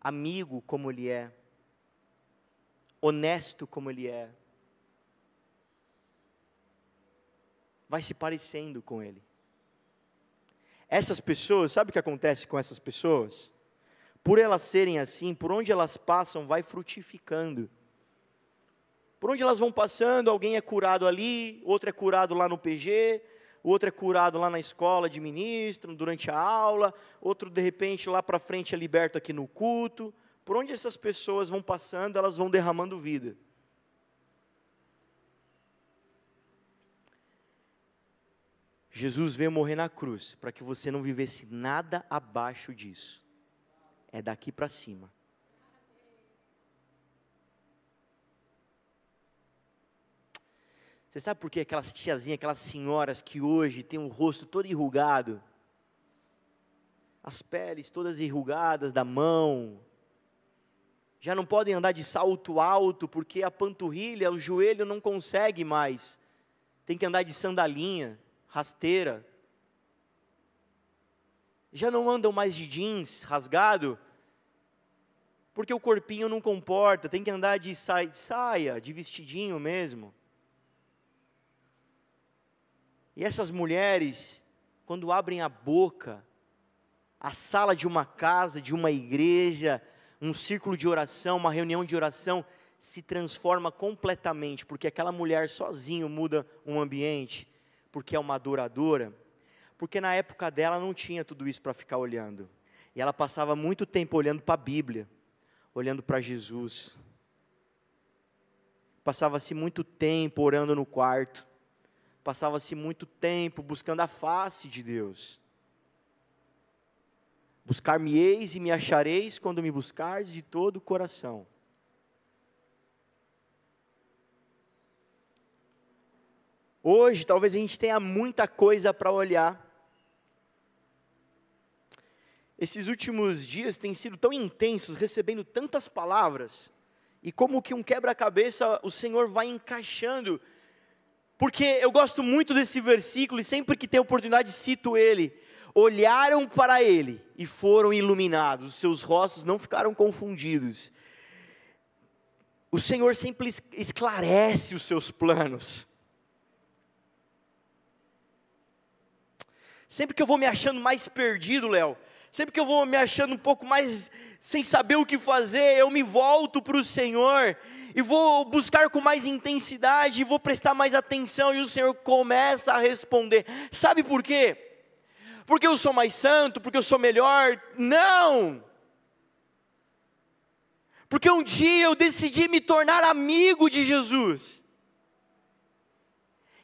amigo como Ele é, honesto como Ele é. Vai se parecendo com Ele. Essas pessoas, sabe o que acontece com essas pessoas? por elas serem assim, por onde elas passam, vai frutificando. Por onde elas vão passando, alguém é curado ali, outro é curado lá no PG, outro é curado lá na escola de ministro, durante a aula, outro de repente lá para frente é liberto aqui no culto. Por onde essas pessoas vão passando, elas vão derramando vida. Jesus veio morrer na cruz para que você não vivesse nada abaixo disso. É daqui para cima. Você sabe por que aquelas tiazinhas, aquelas senhoras que hoje têm o rosto todo enrugado, as peles todas enrugadas da mão, já não podem andar de salto alto porque a panturrilha, o joelho não consegue mais, tem que andar de sandalinha, rasteira. Já não andam mais de jeans rasgado, porque o corpinho não comporta, tem que andar de saia, de vestidinho mesmo. E essas mulheres, quando abrem a boca, a sala de uma casa, de uma igreja, um círculo de oração, uma reunião de oração, se transforma completamente, porque aquela mulher sozinho muda um ambiente, porque é uma adoradora porque na época dela não tinha tudo isso para ficar olhando. E ela passava muito tempo olhando para a Bíblia, olhando para Jesus. Passava-se muito tempo orando no quarto. Passava-se muito tempo buscando a face de Deus. Buscar-me-eis e me achareis quando me buscardes de todo o coração. Hoje, talvez a gente tenha muita coisa para olhar, esses últimos dias têm sido tão intensos, recebendo tantas palavras, e como que um quebra-cabeça o Senhor vai encaixando, porque eu gosto muito desse versículo e sempre que tenho oportunidade cito ele. Olharam para ele e foram iluminados, os seus rostos não ficaram confundidos. O Senhor sempre esclarece os seus planos. Sempre que eu vou me achando mais perdido, Léo, Sempre que eu vou me achando um pouco mais sem saber o que fazer, eu me volto para o Senhor e vou buscar com mais intensidade, e vou prestar mais atenção e o Senhor começa a responder. Sabe por quê? Porque eu sou mais santo, porque eu sou melhor? Não! Porque um dia eu decidi me tornar amigo de Jesus.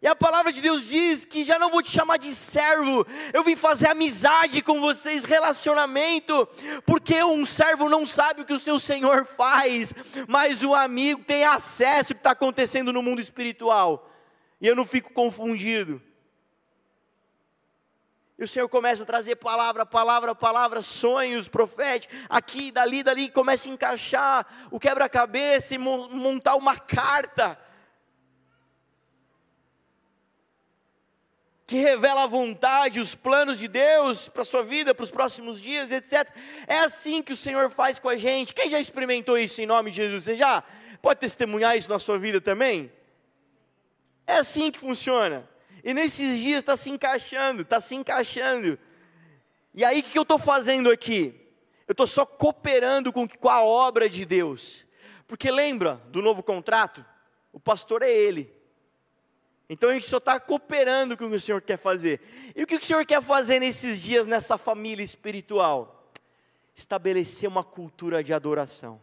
E a palavra de Deus diz que já não vou te chamar de servo, eu vim fazer amizade com vocês, relacionamento, porque um servo não sabe o que o seu senhor faz, mas o amigo tem acesso ao que está acontecendo no mundo espiritual, e eu não fico confundido. E o Senhor começa a trazer palavra, palavra, palavra, sonhos proféticos, aqui, dali, dali, começa a encaixar o quebra-cabeça e montar uma carta que revela a vontade, os planos de Deus para a sua vida, para os próximos dias, etc. É assim que o Senhor faz com a gente. Quem já experimentou isso em nome de Jesus? Você já pode testemunhar isso na sua vida também? É assim que funciona. E nesses dias está se encaixando, está se encaixando. E aí o que eu estou fazendo aqui? Eu estou só cooperando com, com a obra de Deus. Porque lembra do novo contrato? O pastor é ele. Então a gente só está cooperando com o que o Senhor quer fazer. E o que o Senhor quer fazer nesses dias, nessa família espiritual? Estabelecer uma cultura de adoração.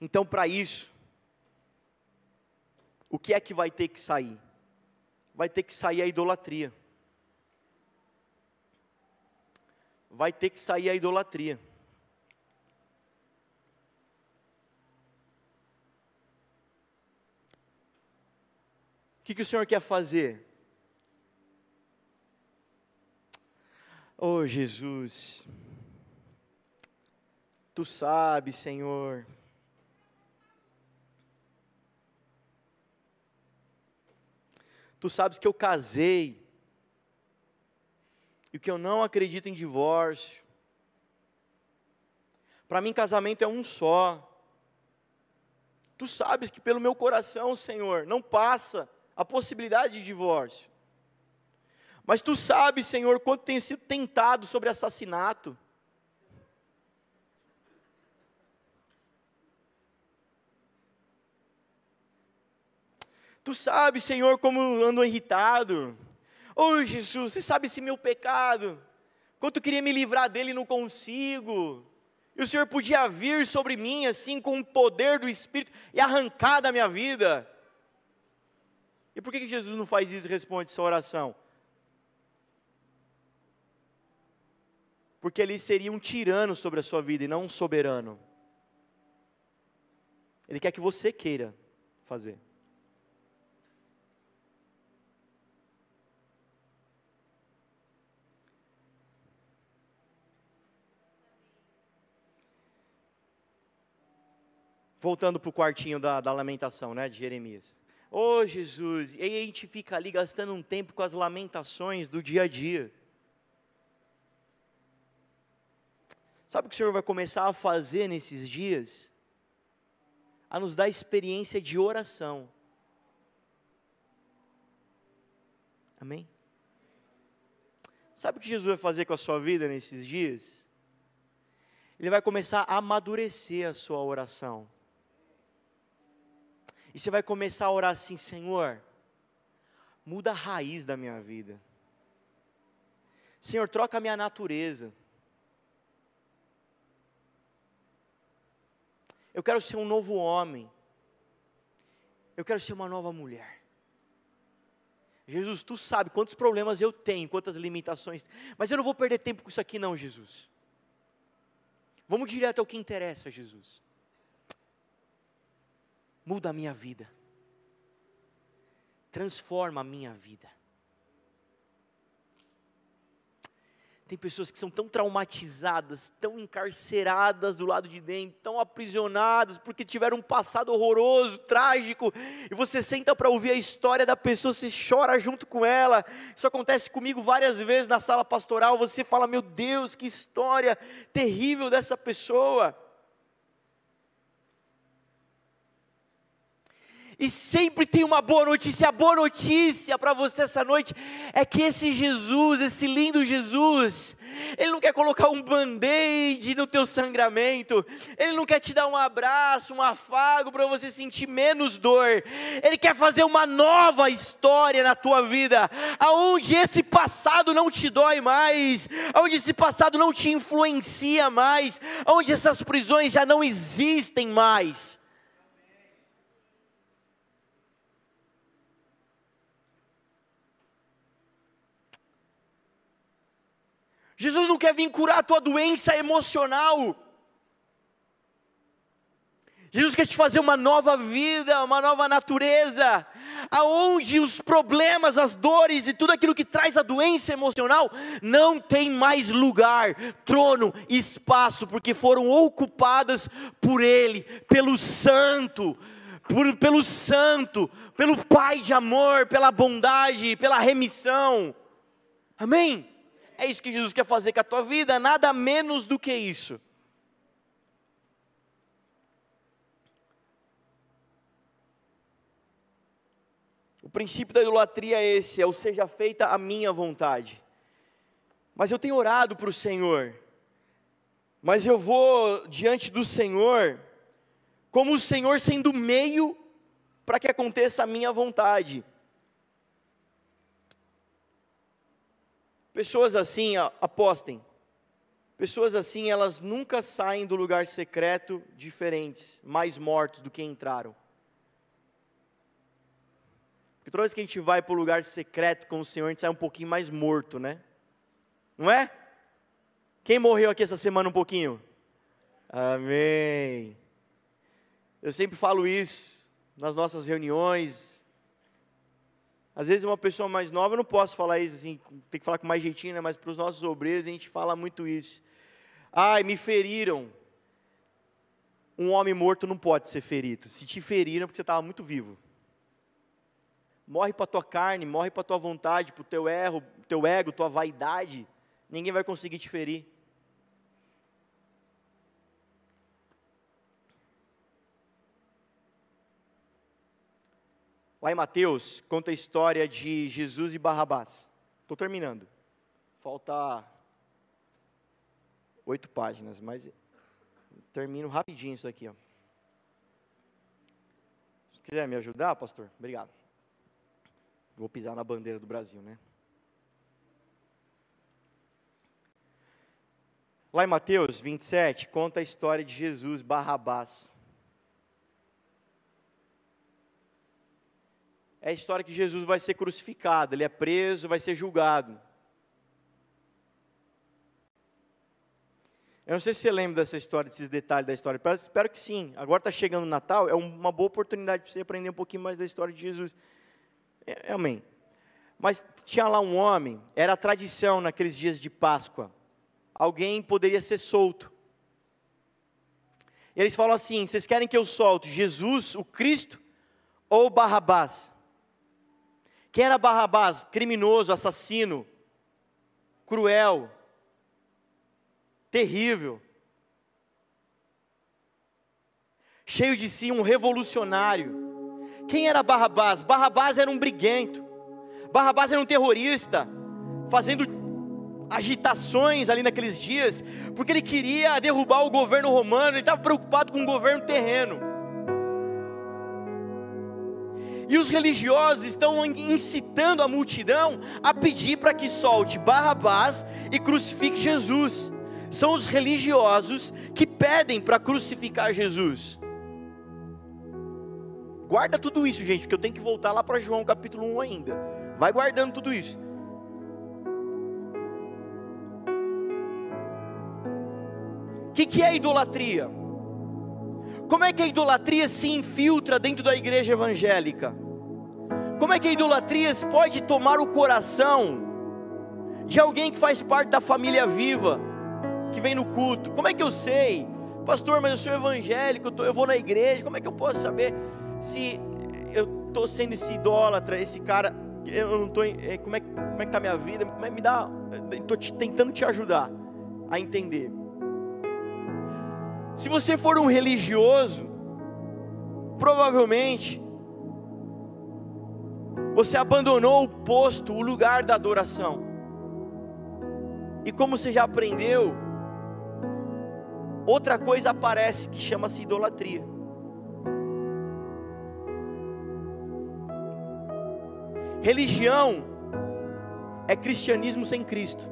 Então, para isso, o que é que vai ter que sair? Vai ter que sair a idolatria. Vai ter que sair a idolatria. Que, que o Senhor quer fazer? Oh Jesus, Tu sabes, Senhor, Tu sabes que eu casei, e que eu não acredito em divórcio. Para mim, casamento é um só. Tu sabes que pelo meu coração, Senhor, não passa a possibilidade de divórcio. Mas tu sabes, Senhor, quanto tenho sido tentado sobre assassinato. Tu sabes, Senhor, como ando irritado. Oh, Jesus, você sabe esse meu pecado. Quanto queria me livrar dele, não consigo. E o Senhor podia vir sobre mim, assim, com o poder do Espírito e arrancar da minha vida. E por que, Jesus não faz isso e responde sua oração? Porque ele seria um tirano sobre a sua vida e não um soberano. Ele quer que você queira fazer. Voltando para o quartinho da, da lamentação, né, de Jeremias. Oh Jesus, e aí a gente fica ali gastando um tempo com as lamentações do dia a dia. Sabe o que o Senhor vai começar a fazer nesses dias? A nos dar experiência de oração. Amém? Sabe o que Jesus vai fazer com a sua vida nesses dias? Ele vai começar a amadurecer a sua oração. E você vai começar a orar assim: Senhor, muda a raiz da minha vida. Senhor, troca a minha natureza. Eu quero ser um novo homem. Eu quero ser uma nova mulher. Jesus, tu sabe quantos problemas eu tenho, quantas limitações, mas eu não vou perder tempo com isso aqui, não, Jesus. Vamos direto ao que interessa, Jesus muda a minha vida, transforma a minha vida. Tem pessoas que são tão traumatizadas, tão encarceradas do lado de dentro, tão aprisionadas, porque tiveram um passado horroroso, trágico, e você senta para ouvir a história da pessoa, você chora junto com ela. Isso acontece comigo várias vezes na sala pastoral. Você fala: Meu Deus, que história terrível dessa pessoa. E sempre tem uma boa notícia. A boa notícia para você essa noite é que esse Jesus, esse lindo Jesus, Ele não quer colocar um band-aid no teu sangramento, Ele não quer te dar um abraço, um afago para você sentir menos dor. Ele quer fazer uma nova história na tua vida, aonde esse passado não te dói mais, aonde esse passado não te influencia mais, aonde essas prisões já não existem mais. Jesus não quer vir curar a tua doença emocional. Jesus quer te fazer uma nova vida, uma nova natureza, aonde os problemas, as dores e tudo aquilo que traz a doença emocional não tem mais lugar, trono, espaço, porque foram ocupadas por Ele, pelo Santo, por, pelo Santo, pelo Pai de amor, pela bondade, pela remissão. Amém? É isso que Jesus quer fazer com a tua vida, nada menos do que isso. O princípio da idolatria é esse: é o seja feita a minha vontade. Mas eu tenho orado para o Senhor, mas eu vou diante do Senhor, como o Senhor sendo meio para que aconteça a minha vontade. Pessoas assim, apostem, pessoas assim, elas nunca saem do lugar secreto diferentes, mais mortos do que entraram. Porque toda vez que a gente vai para o lugar secreto com o Senhor, a gente sai um pouquinho mais morto, né? Não é? Quem morreu aqui essa semana um pouquinho? Amém. Eu sempre falo isso nas nossas reuniões. Às vezes uma pessoa mais nova, eu não posso falar isso assim, tem que falar com mais jeitinho, né? mas para os nossos obreiros a gente fala muito isso. Ai, me feriram. Um homem morto não pode ser ferido. Se te feriram é porque você estava muito vivo morre para a tua carne, morre para a tua vontade, para o teu erro, teu ego, tua vaidade, ninguém vai conseguir te ferir. Lá em Mateus, conta a história de Jesus e Barrabás. Estou terminando. Falta oito páginas, mas termino rapidinho isso aqui. Ó. Se quiser me ajudar, pastor, obrigado. Vou pisar na bandeira do Brasil, né? Lá em Mateus 27, conta a história de Jesus Barrabás. É a história que Jesus vai ser crucificado, ele é preso, vai ser julgado. Eu não sei se você lembra dessa história, desses detalhes da história. Espero que sim. Agora está chegando o Natal, é uma boa oportunidade para você aprender um pouquinho mais da história de Jesus. É, amém. Mas tinha lá um homem, era tradição naqueles dias de Páscoa. Alguém poderia ser solto. E eles falam assim: vocês querem que eu solte Jesus, o Cristo, ou Barrabás? Quem era Barrabás? Criminoso, assassino, cruel, terrível, cheio de si, um revolucionário. Quem era Barrabás? Barrabás era um briguento. Barrabás era um terrorista, fazendo agitações ali naqueles dias, porque ele queria derrubar o governo romano, ele estava preocupado com o governo terreno. E os religiosos estão incitando a multidão a pedir para que solte Barrabás e crucifique Jesus. São os religiosos que pedem para crucificar Jesus. Guarda tudo isso, gente, porque eu tenho que voltar lá para João capítulo 1 ainda. Vai guardando tudo isso. O que, que é idolatria? Como é que a idolatria se infiltra dentro da igreja evangélica? Como é que a idolatria pode tomar o coração de alguém que faz parte da família viva, que vem no culto? Como é que eu sei? Pastor, mas eu sou evangélico, eu vou na igreja, como é que eu posso saber? se eu estou sendo esse idólatra, esse cara, eu não estou, eh, como é, como é que está a minha vida, é, me dá, estou tentando te ajudar a entender. Se você for um religioso, provavelmente você abandonou o posto, o lugar da adoração. E como você já aprendeu, outra coisa aparece que chama-se idolatria. Religião é cristianismo sem Cristo.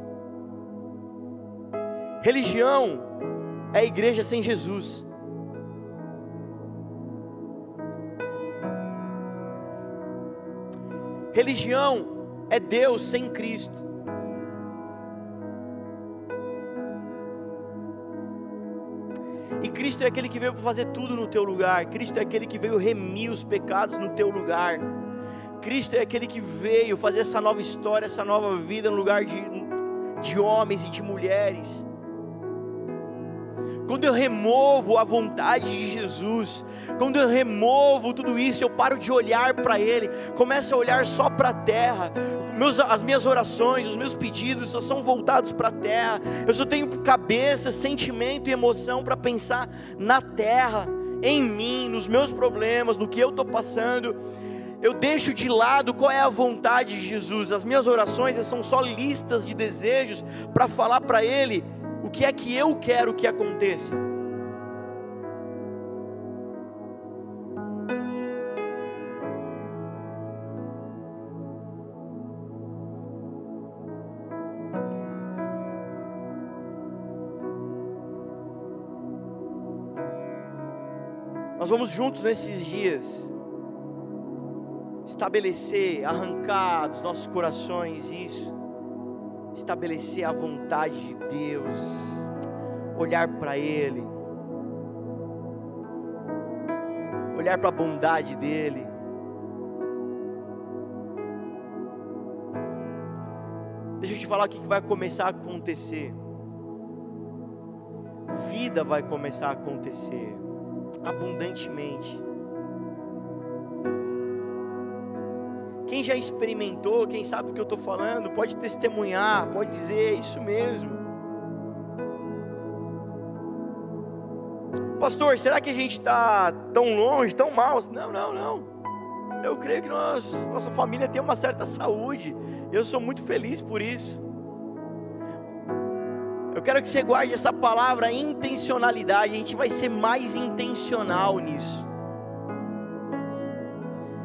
Religião é a igreja sem Jesus. Religião é Deus sem Cristo. E Cristo é aquele que veio para fazer tudo no teu lugar. Cristo é aquele que veio remir os pecados no teu lugar. Cristo é aquele que veio fazer essa nova história, essa nova vida no lugar de, de homens e de mulheres. Quando eu removo a vontade de Jesus, quando eu removo tudo isso, eu paro de olhar para Ele, começo a olhar só para a terra. Meus, as minhas orações, os meus pedidos só são voltados para a terra. Eu só tenho cabeça, sentimento e emoção para pensar na terra, em mim, nos meus problemas, no que eu estou passando. Eu deixo de lado qual é a vontade de Jesus. As minhas orações são só listas de desejos para falar para Ele o que é que eu quero que aconteça. Nós vamos juntos nesses dias estabelecer, arrancar dos nossos corações isso estabelecer a vontade de Deus, olhar para Ele, olhar para a bondade dEle. Deixa eu te falar o que vai começar a acontecer. Vida vai começar a acontecer abundantemente. Quem já experimentou, quem sabe o que eu estou falando, pode testemunhar, pode dizer, é isso mesmo. Pastor, será que a gente está tão longe, tão mal? Não, não, não. Eu creio que nós, nossa família tem uma certa saúde. Eu sou muito feliz por isso. Eu quero que você guarde essa palavra intencionalidade. A gente vai ser mais intencional nisso.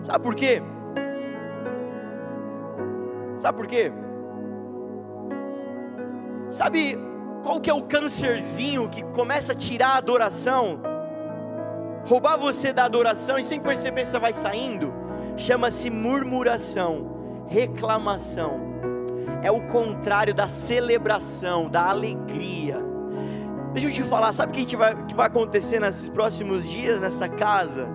Sabe por quê? Sabe por quê? Sabe qual que é o câncerzinho que começa a tirar a adoração? Roubar você da adoração e sem perceber você vai saindo? Chama-se murmuração, reclamação. É o contrário da celebração, da alegria. Deixa eu te falar, sabe o que, a gente vai, que vai acontecer nesses próximos dias nessa casa?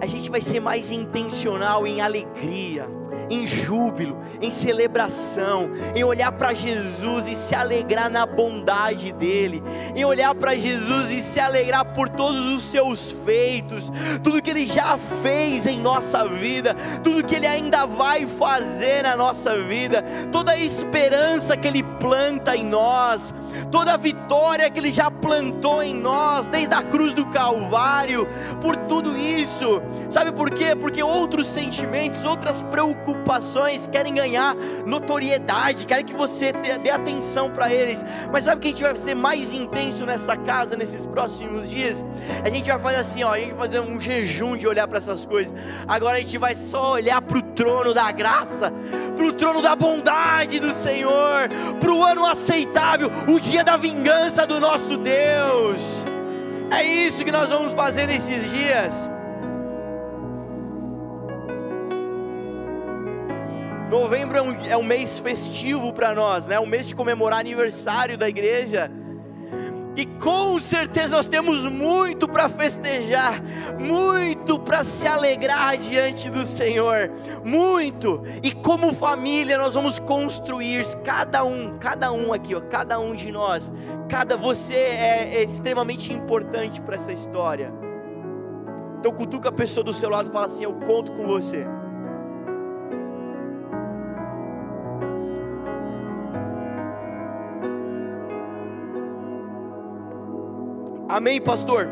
A gente vai ser mais intencional em alegria em júbilo, em celebração, em olhar para Jesus e se alegrar na bondade dEle, em olhar para Jesus e se alegrar por todos os seus feitos, tudo que Ele já fez em nossa vida, tudo que Ele ainda vai fazer na nossa vida, toda a esperança que Ele planta em nós, toda a vitória que Ele já plantou em nós, desde a cruz do Calvário, por tudo isso, sabe por quê? Porque outros sentimentos, outras preocupações, preocupações, querem ganhar notoriedade, querem que você dê, dê atenção para eles. Mas sabe o que a gente vai ser mais intenso nessa casa nesses próximos dias? A gente vai fazer assim, ó, a gente vai fazer um jejum de olhar para essas coisas. Agora a gente vai só olhar para o trono da graça, para o trono da bondade do Senhor, para o ano aceitável, o dia da vingança do nosso Deus. É isso que nós vamos fazer nesses dias. Novembro é um, é um mês festivo para nós, né? Um mês de comemorar aniversário da igreja. E com certeza nós temos muito para festejar, muito para se alegrar diante do Senhor, muito. E como família nós vamos construir cada um, cada um aqui, ó, cada um de nós, cada você é, é extremamente importante para essa história. Então cutuca a pessoa do seu lado e fala assim: eu conto com você. Amém, pastor?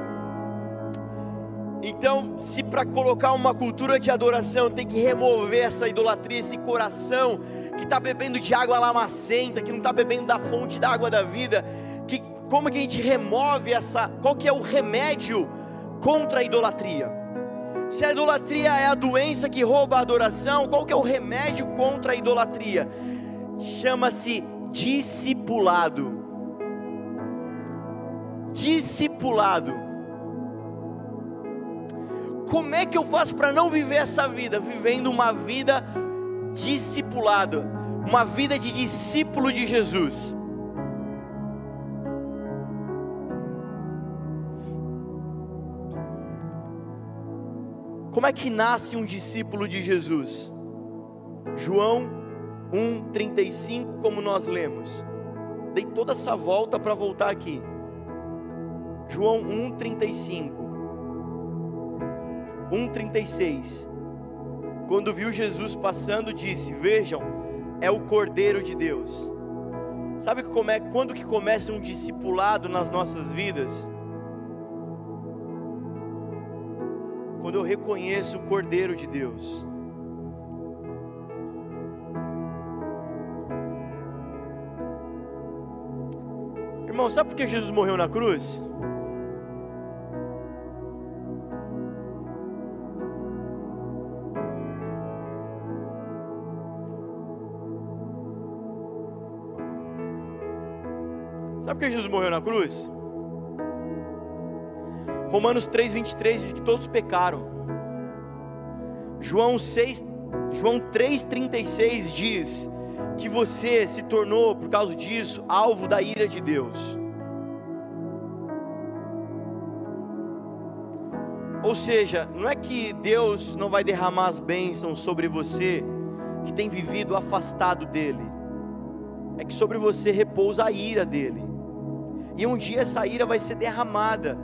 Então, se para colocar uma cultura de adoração tem que remover essa idolatria, esse coração que está bebendo de água lamacenta, que não está bebendo da fonte da água da vida, que, como que a gente remove essa? Qual que é o remédio contra a idolatria? Se a idolatria é a doença que rouba a adoração, qual que é o remédio contra a idolatria? Chama-se discipulado discipulado. Como é que eu faço para não viver essa vida? Vivendo uma vida discipulado, uma vida de discípulo de Jesus. Como é que nasce um discípulo de Jesus? João 1:35, como nós lemos. Dei toda essa volta para voltar aqui. João 1:35. 1:36. Quando viu Jesus passando, disse: "Vejam, é o Cordeiro de Deus". Sabe como é, quando que começa um discipulado nas nossas vidas? Quando eu reconheço o Cordeiro de Deus. Irmão, sabe por que Jesus morreu na cruz? Sabe por que Jesus morreu na cruz? Romanos 3:23 diz que todos pecaram. João 6, João 3:36 diz que você se tornou por causa disso alvo da ira de Deus. Ou seja, não é que Deus não vai derramar as bênçãos sobre você que tem vivido afastado dele. É que sobre você repousa a ira dele. E um dia essa ira vai ser derramada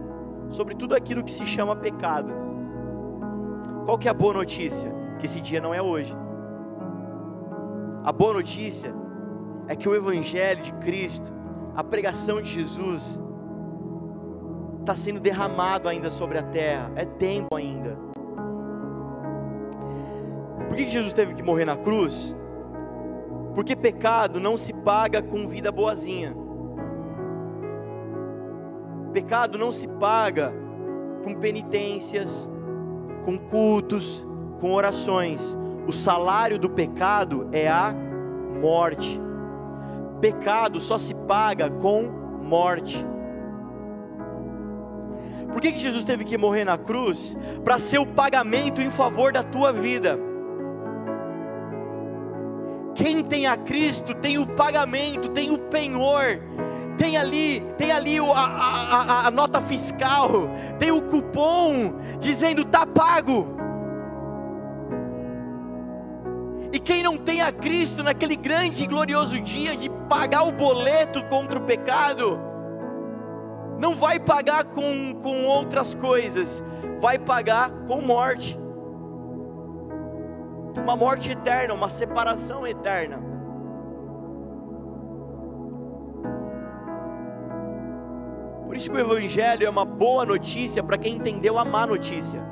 sobre tudo aquilo que se chama pecado. Qual que é a boa notícia? Que esse dia não é hoje. A boa notícia é que o Evangelho de Cristo, a pregação de Jesus, está sendo derramado ainda sobre a terra, é tempo ainda. Por que Jesus teve que morrer na cruz? Porque pecado não se paga com vida boazinha. Pecado não se paga com penitências, com cultos, com orações. O salário do pecado é a morte. Pecado só se paga com morte. Por que, que Jesus teve que morrer na cruz? Para ser o pagamento em favor da tua vida. Quem tem a Cristo tem o pagamento, tem o penhor tem ali, tem ali a, a, a, nota fiscal, tem o cupom dizendo tá pago. E quem não tem a Cristo naquele grande e glorioso dia de pagar o boleto contra o pecado, não vai pagar com, com outras coisas, vai pagar com morte. Uma morte eterna, uma separação eterna. Por isso que o Evangelho é uma boa notícia para quem entendeu a má notícia.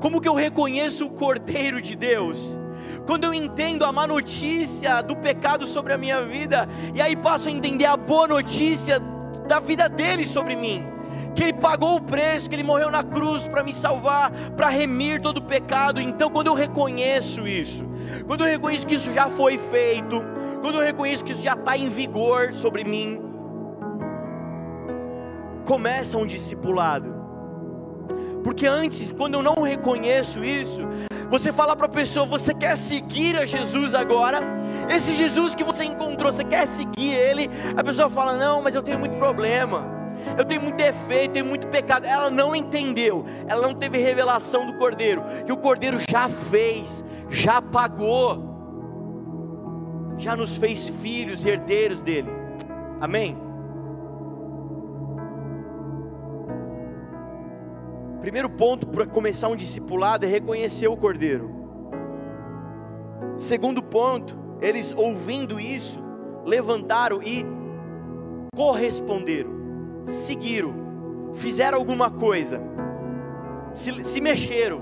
Como que eu reconheço o Cordeiro de Deus? Quando eu entendo a má notícia do pecado sobre a minha vida, e aí passo a entender a boa notícia da vida dele sobre mim. Que ele pagou o preço, que ele morreu na cruz para me salvar, para remir todo o pecado. Então, quando eu reconheço isso, quando eu reconheço que isso já foi feito, quando eu reconheço que isso já está em vigor sobre mim, começa um discipulado. Porque antes, quando eu não reconheço isso, você fala para a pessoa: você quer seguir a Jesus agora? Esse Jesus que você encontrou, você quer seguir ele? A pessoa fala: não, mas eu tenho muito problema. Eu tenho muito defeito, tenho muito pecado. Ela não entendeu, ela não teve revelação do Cordeiro, que o Cordeiro já fez, já pagou, já nos fez filhos, herdeiros dele. Amém? Primeiro ponto para começar um discipulado é reconhecer o Cordeiro. Segundo ponto, eles ouvindo isso, levantaram e corresponderam, seguiram, fizeram alguma coisa, se, se mexeram,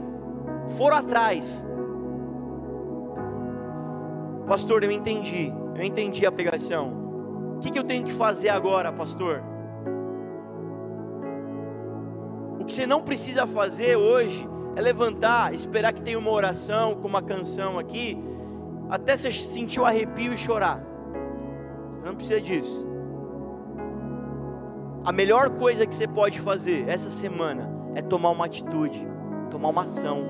foram atrás. Pastor, eu entendi, eu entendi a pregação. O que, que eu tenho que fazer agora, pastor? O que você não precisa fazer hoje é levantar, esperar que tenha uma oração, com uma canção aqui, até você sentir o arrepio e chorar. Você não precisa disso. A melhor coisa que você pode fazer essa semana é tomar uma atitude, tomar uma ação.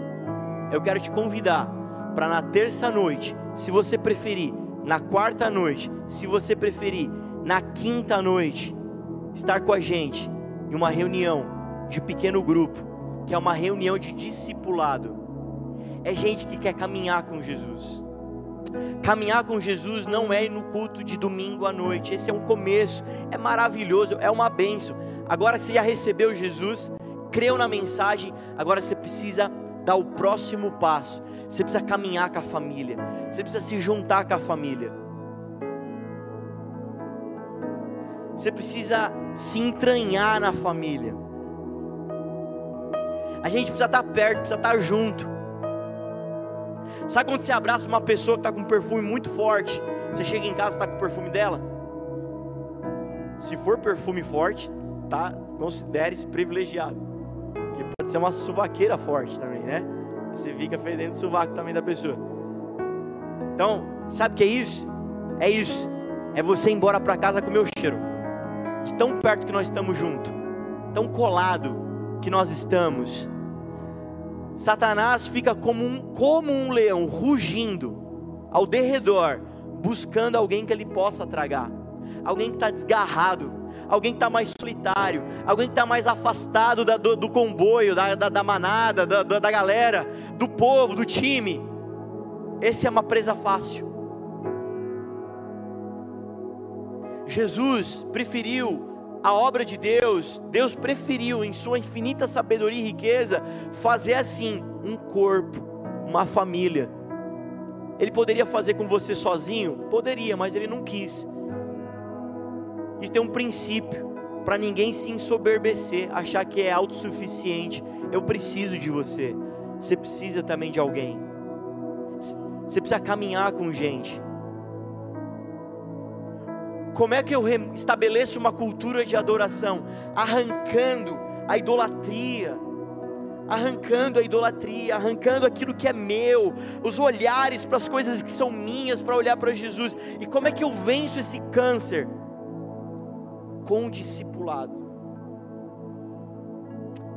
Eu quero te convidar para na terça noite, se você preferir, na quarta noite, se você preferir, na quinta noite, estar com a gente em uma reunião de pequeno grupo, que é uma reunião de discipulado, é gente que quer caminhar com Jesus. Caminhar com Jesus não é ir no culto de domingo à noite, esse é um começo, é maravilhoso, é uma benção. Agora que você já recebeu Jesus, creu na mensagem, agora você precisa dar o próximo passo. Você precisa caminhar com a família, você precisa se juntar com a família. Você precisa se entranhar na família. A gente precisa estar perto, precisa estar junto. Sabe quando você abraça uma pessoa que está com um perfume muito forte? Você chega em casa e está com o perfume dela? Se for perfume forte, tá? Considere-se privilegiado. Porque pode ser uma suvaqueira forte também, né? Você fica fedendo o sovaco também da pessoa. Então, sabe o que é isso? É isso. É você ir embora para casa com o meu cheiro. De tão perto que nós estamos juntos. Tão colado que nós estamos. Satanás fica como um, como um leão rugindo ao derredor, buscando alguém que ele possa tragar, alguém que está desgarrado, alguém que está mais solitário, alguém que está mais afastado da, do, do, comboio, da, da, da manada, da, da galera, do povo, do time. Esse é uma presa fácil. Jesus preferiu a obra de Deus, Deus preferiu, em sua infinita sabedoria e riqueza, fazer assim: um corpo, uma família. Ele poderia fazer com você sozinho? Poderia, mas ele não quis. E tem um princípio para ninguém se ensoberbecer, achar que é autossuficiente. Eu preciso de você. Você precisa também de alguém. Você precisa caminhar com gente. Como é que eu estabeleço uma cultura de adoração? Arrancando a idolatria, arrancando a idolatria, arrancando aquilo que é meu, os olhares para as coisas que são minhas, para olhar para Jesus. E como é que eu venço esse câncer? Com o discipulado,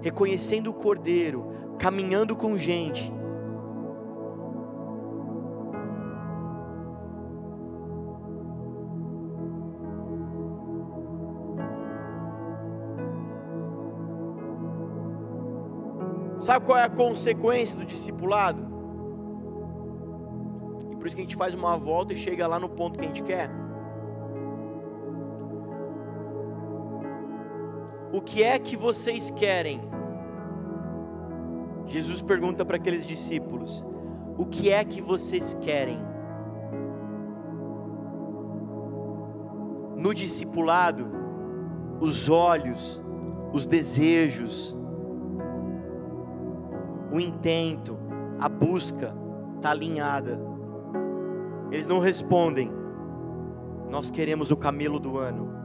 reconhecendo o Cordeiro, caminhando com gente Sabe qual é a consequência do discipulado? E por isso que a gente faz uma volta e chega lá no ponto que a gente quer. O que é que vocês querem? Jesus pergunta para aqueles discípulos: O que é que vocês querem? No discipulado, os olhos, os desejos, o intento, a busca está alinhada. Eles não respondem, nós queremos o camelo do ano.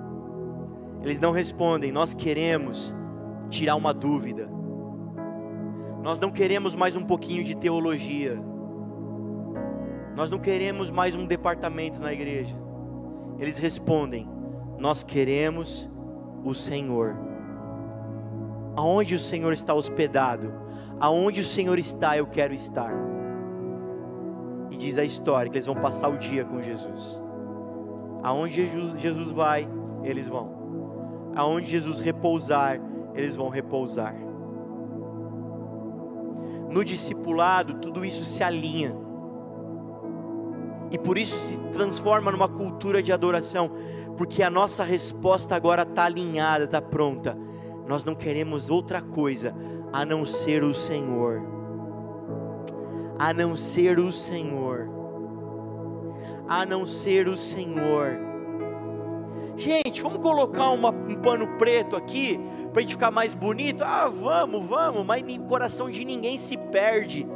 Eles não respondem, nós queremos tirar uma dúvida. Nós não queremos mais um pouquinho de teologia. Nós não queremos mais um departamento na igreja. Eles respondem: Nós queremos o Senhor. Aonde o Senhor está hospedado? Aonde o Senhor está, eu quero estar. E diz a história que eles vão passar o dia com Jesus. Aonde Jesus, Jesus vai, eles vão. Aonde Jesus repousar, eles vão repousar. No discipulado, tudo isso se alinha. E por isso se transforma numa cultura de adoração, porque a nossa resposta agora está alinhada, está pronta. Nós não queremos outra coisa a não ser o Senhor. A não ser o Senhor. A não ser o Senhor. Gente, vamos colocar uma, um pano preto aqui para a gente ficar mais bonito? Ah, vamos, vamos, mas o coração de ninguém se perde,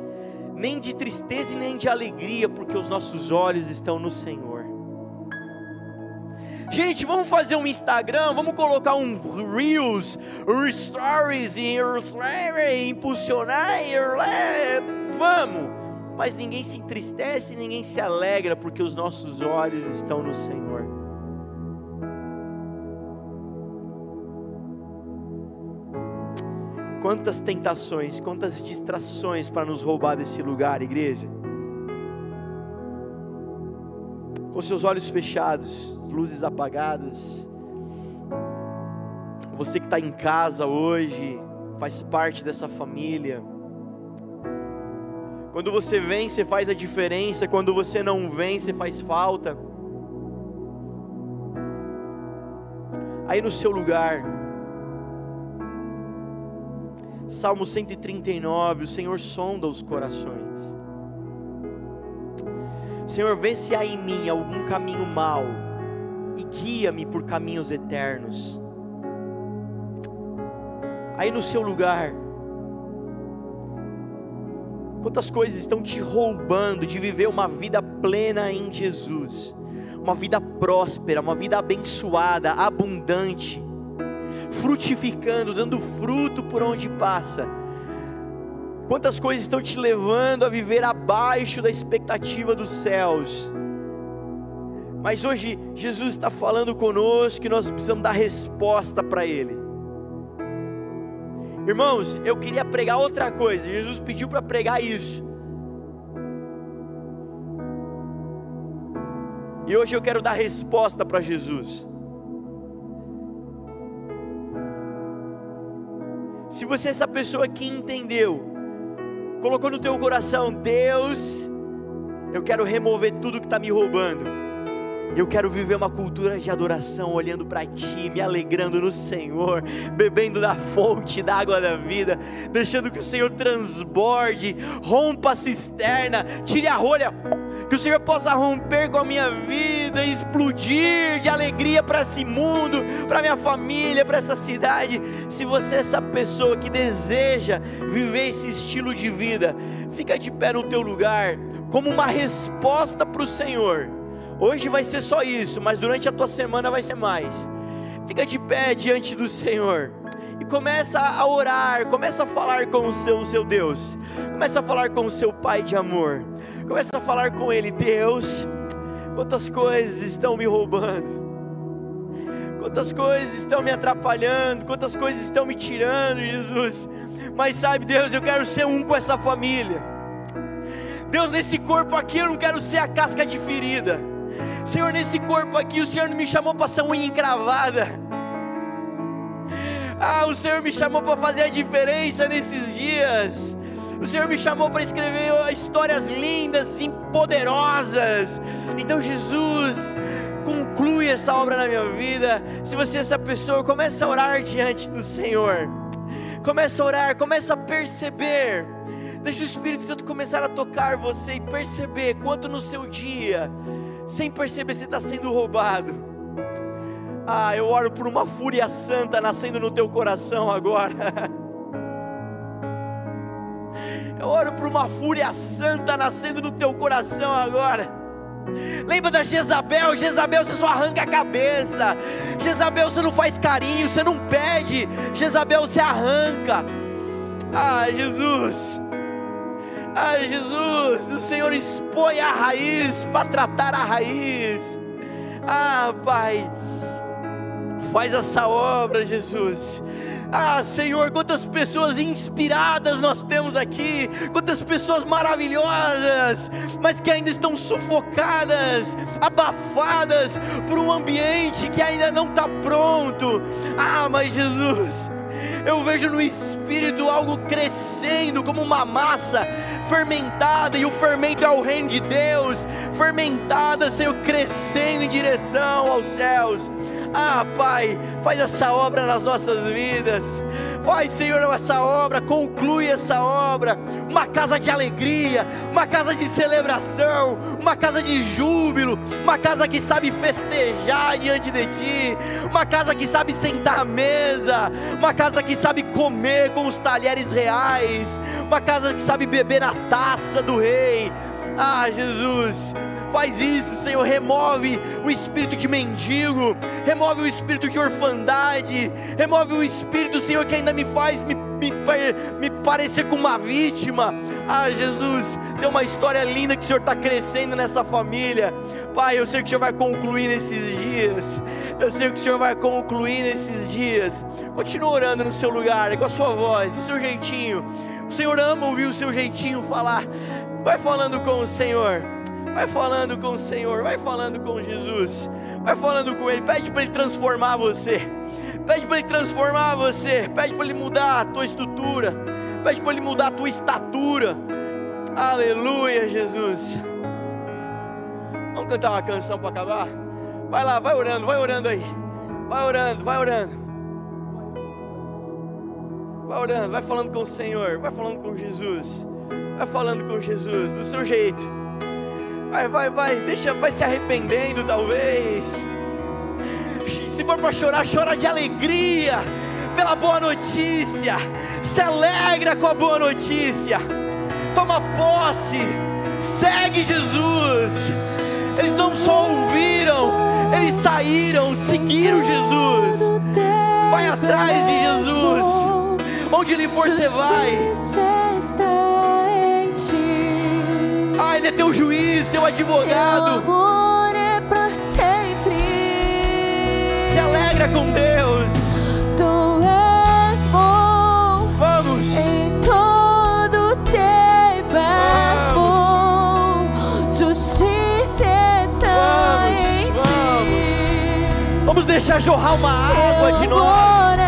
nem de tristeza e nem de alegria, porque os nossos olhos estão no Senhor. Gente, vamos fazer um Instagram, vamos colocar um Reels, Stories, impulsionar, vamos. Mas ninguém se entristece, ninguém se alegra, porque os nossos olhos estão no Senhor. Quantas tentações, quantas distrações para nos roubar desse lugar, igreja. Com seus olhos fechados, luzes apagadas. Você que está em casa hoje, faz parte dessa família. Quando você vem, você faz a diferença, quando você não vem, você faz falta. Aí no seu lugar, Salmo 139, o Senhor sonda os corações. Senhor, vê se há em mim algum caminho mau e guia-me por caminhos eternos. Aí no seu lugar, quantas coisas estão te roubando de viver uma vida plena em Jesus, uma vida próspera, uma vida abençoada, abundante frutificando, dando fruto por onde passa. Quantas coisas estão te levando a viver abaixo da expectativa dos céus? Mas hoje Jesus está falando conosco que nós precisamos dar resposta para Ele. Irmãos, eu queria pregar outra coisa. Jesus pediu para pregar isso. E hoje eu quero dar resposta para Jesus. Se você é essa pessoa que entendeu, colocou no teu coração, Deus, eu quero remover tudo que está me roubando. Eu quero viver uma cultura de adoração, olhando para Ti, me alegrando no Senhor, bebendo da fonte da água da vida, deixando que o Senhor transborde, rompa a cisterna, tire a rolha que o Senhor possa romper com a minha vida, explodir de alegria para esse mundo, para minha família, para essa cidade. Se você é essa pessoa que deseja viver esse estilo de vida, fica de pé no teu lugar, como uma resposta para o Senhor. Hoje vai ser só isso, mas durante a tua semana vai ser mais. Fica de pé diante do Senhor e começa a orar, começa a falar com o seu, o seu Deus, começa a falar com o seu Pai de amor. Começa a falar com Ele, Deus, quantas coisas estão me roubando, quantas coisas estão me atrapalhando, quantas coisas estão me tirando, Jesus. Mas sabe, Deus, eu quero ser um com essa família. Deus, nesse corpo aqui eu não quero ser a casca de ferida. Senhor, nesse corpo aqui o Senhor não me chamou para ser unha encravada. Ah, o Senhor me chamou para fazer a diferença nesses dias. O Senhor me chamou para escrever histórias lindas e poderosas. Então, Jesus, conclui essa obra na minha vida. Se você é essa pessoa, comece a orar diante do Senhor. Comece a orar, comece a perceber. Deixa o Espírito Santo começar a tocar você e perceber quanto no seu dia, sem perceber, você está sendo roubado. Ah, eu oro por uma fúria santa nascendo no teu coração agora. (laughs) Eu oro por uma fúria santa nascendo no teu coração agora. Lembra da Jezabel? Jezabel você só arranca a cabeça. Jezabel você não faz carinho, você não pede. Jezabel você arranca. Ah, Jesus. Ah, Jesus, o Senhor expõe a raiz para tratar a raiz. Ah, Pai, faz essa obra, Jesus. Ah, Senhor, quantas pessoas inspiradas nós temos aqui, quantas pessoas maravilhosas, mas que ainda estão sufocadas, abafadas por um ambiente que ainda não está pronto. Ah, mas Jesus, eu vejo no espírito algo crescendo como uma massa fermentada, e o fermento é o reino de Deus, fermentada, Senhor, crescendo em direção aos céus. Ah, Pai, faz essa obra nas nossas vidas. Faz, Senhor, essa obra, conclui essa obra. Uma casa de alegria, uma casa de celebração, uma casa de júbilo, uma casa que sabe festejar diante de Ti, uma casa que sabe sentar à mesa, uma casa que sabe comer com os talheres reais, uma casa que sabe beber a taça do Rei. Ah, Jesus, faz isso, Senhor. Remove o espírito de mendigo, remove o espírito de orfandade, remove o espírito, Senhor, que ainda me faz me, me, me parecer com uma vítima. Ah, Jesus, tem uma história linda que o Senhor está crescendo nessa família. Pai, eu sei que o Senhor vai concluir nesses dias. Eu sei que o Senhor vai concluir nesses dias. Continua orando no seu lugar, com a sua voz, do seu jeitinho. O Senhor ama ouvir o seu jeitinho falar. Vai falando com o Senhor. Vai falando com o Senhor. Vai falando com Jesus. Vai falando com Ele. Pede para Ele transformar você. Pede para Ele transformar você. Pede para Ele mudar a tua estrutura. Pede para Ele mudar a tua estatura. Aleluia, Jesus. Vamos cantar uma canção para acabar? Vai lá, vai orando, vai orando aí. Vai orando, vai orando. Vai orando, vai falando com o Senhor, vai falando com Jesus. Vai falando com Jesus, do seu jeito. Vai, vai, vai, deixa, vai se arrependendo talvez. Se for para chorar, chora de alegria pela boa notícia. Se alegra com a boa notícia. Toma posse. Segue Jesus. Eles não só ouviram, eles saíram, seguiram Jesus. Vai atrás de Jesus. Onde ele for, você vai. Ele é teu juiz, teu advogado. Teu amor é pra sempre. Se alegra com Deus. Tu és bom. Vamos. Em todo tempo és bom. Justiça está Vamos, em ti. Vamos deixar jorrar uma água de nós.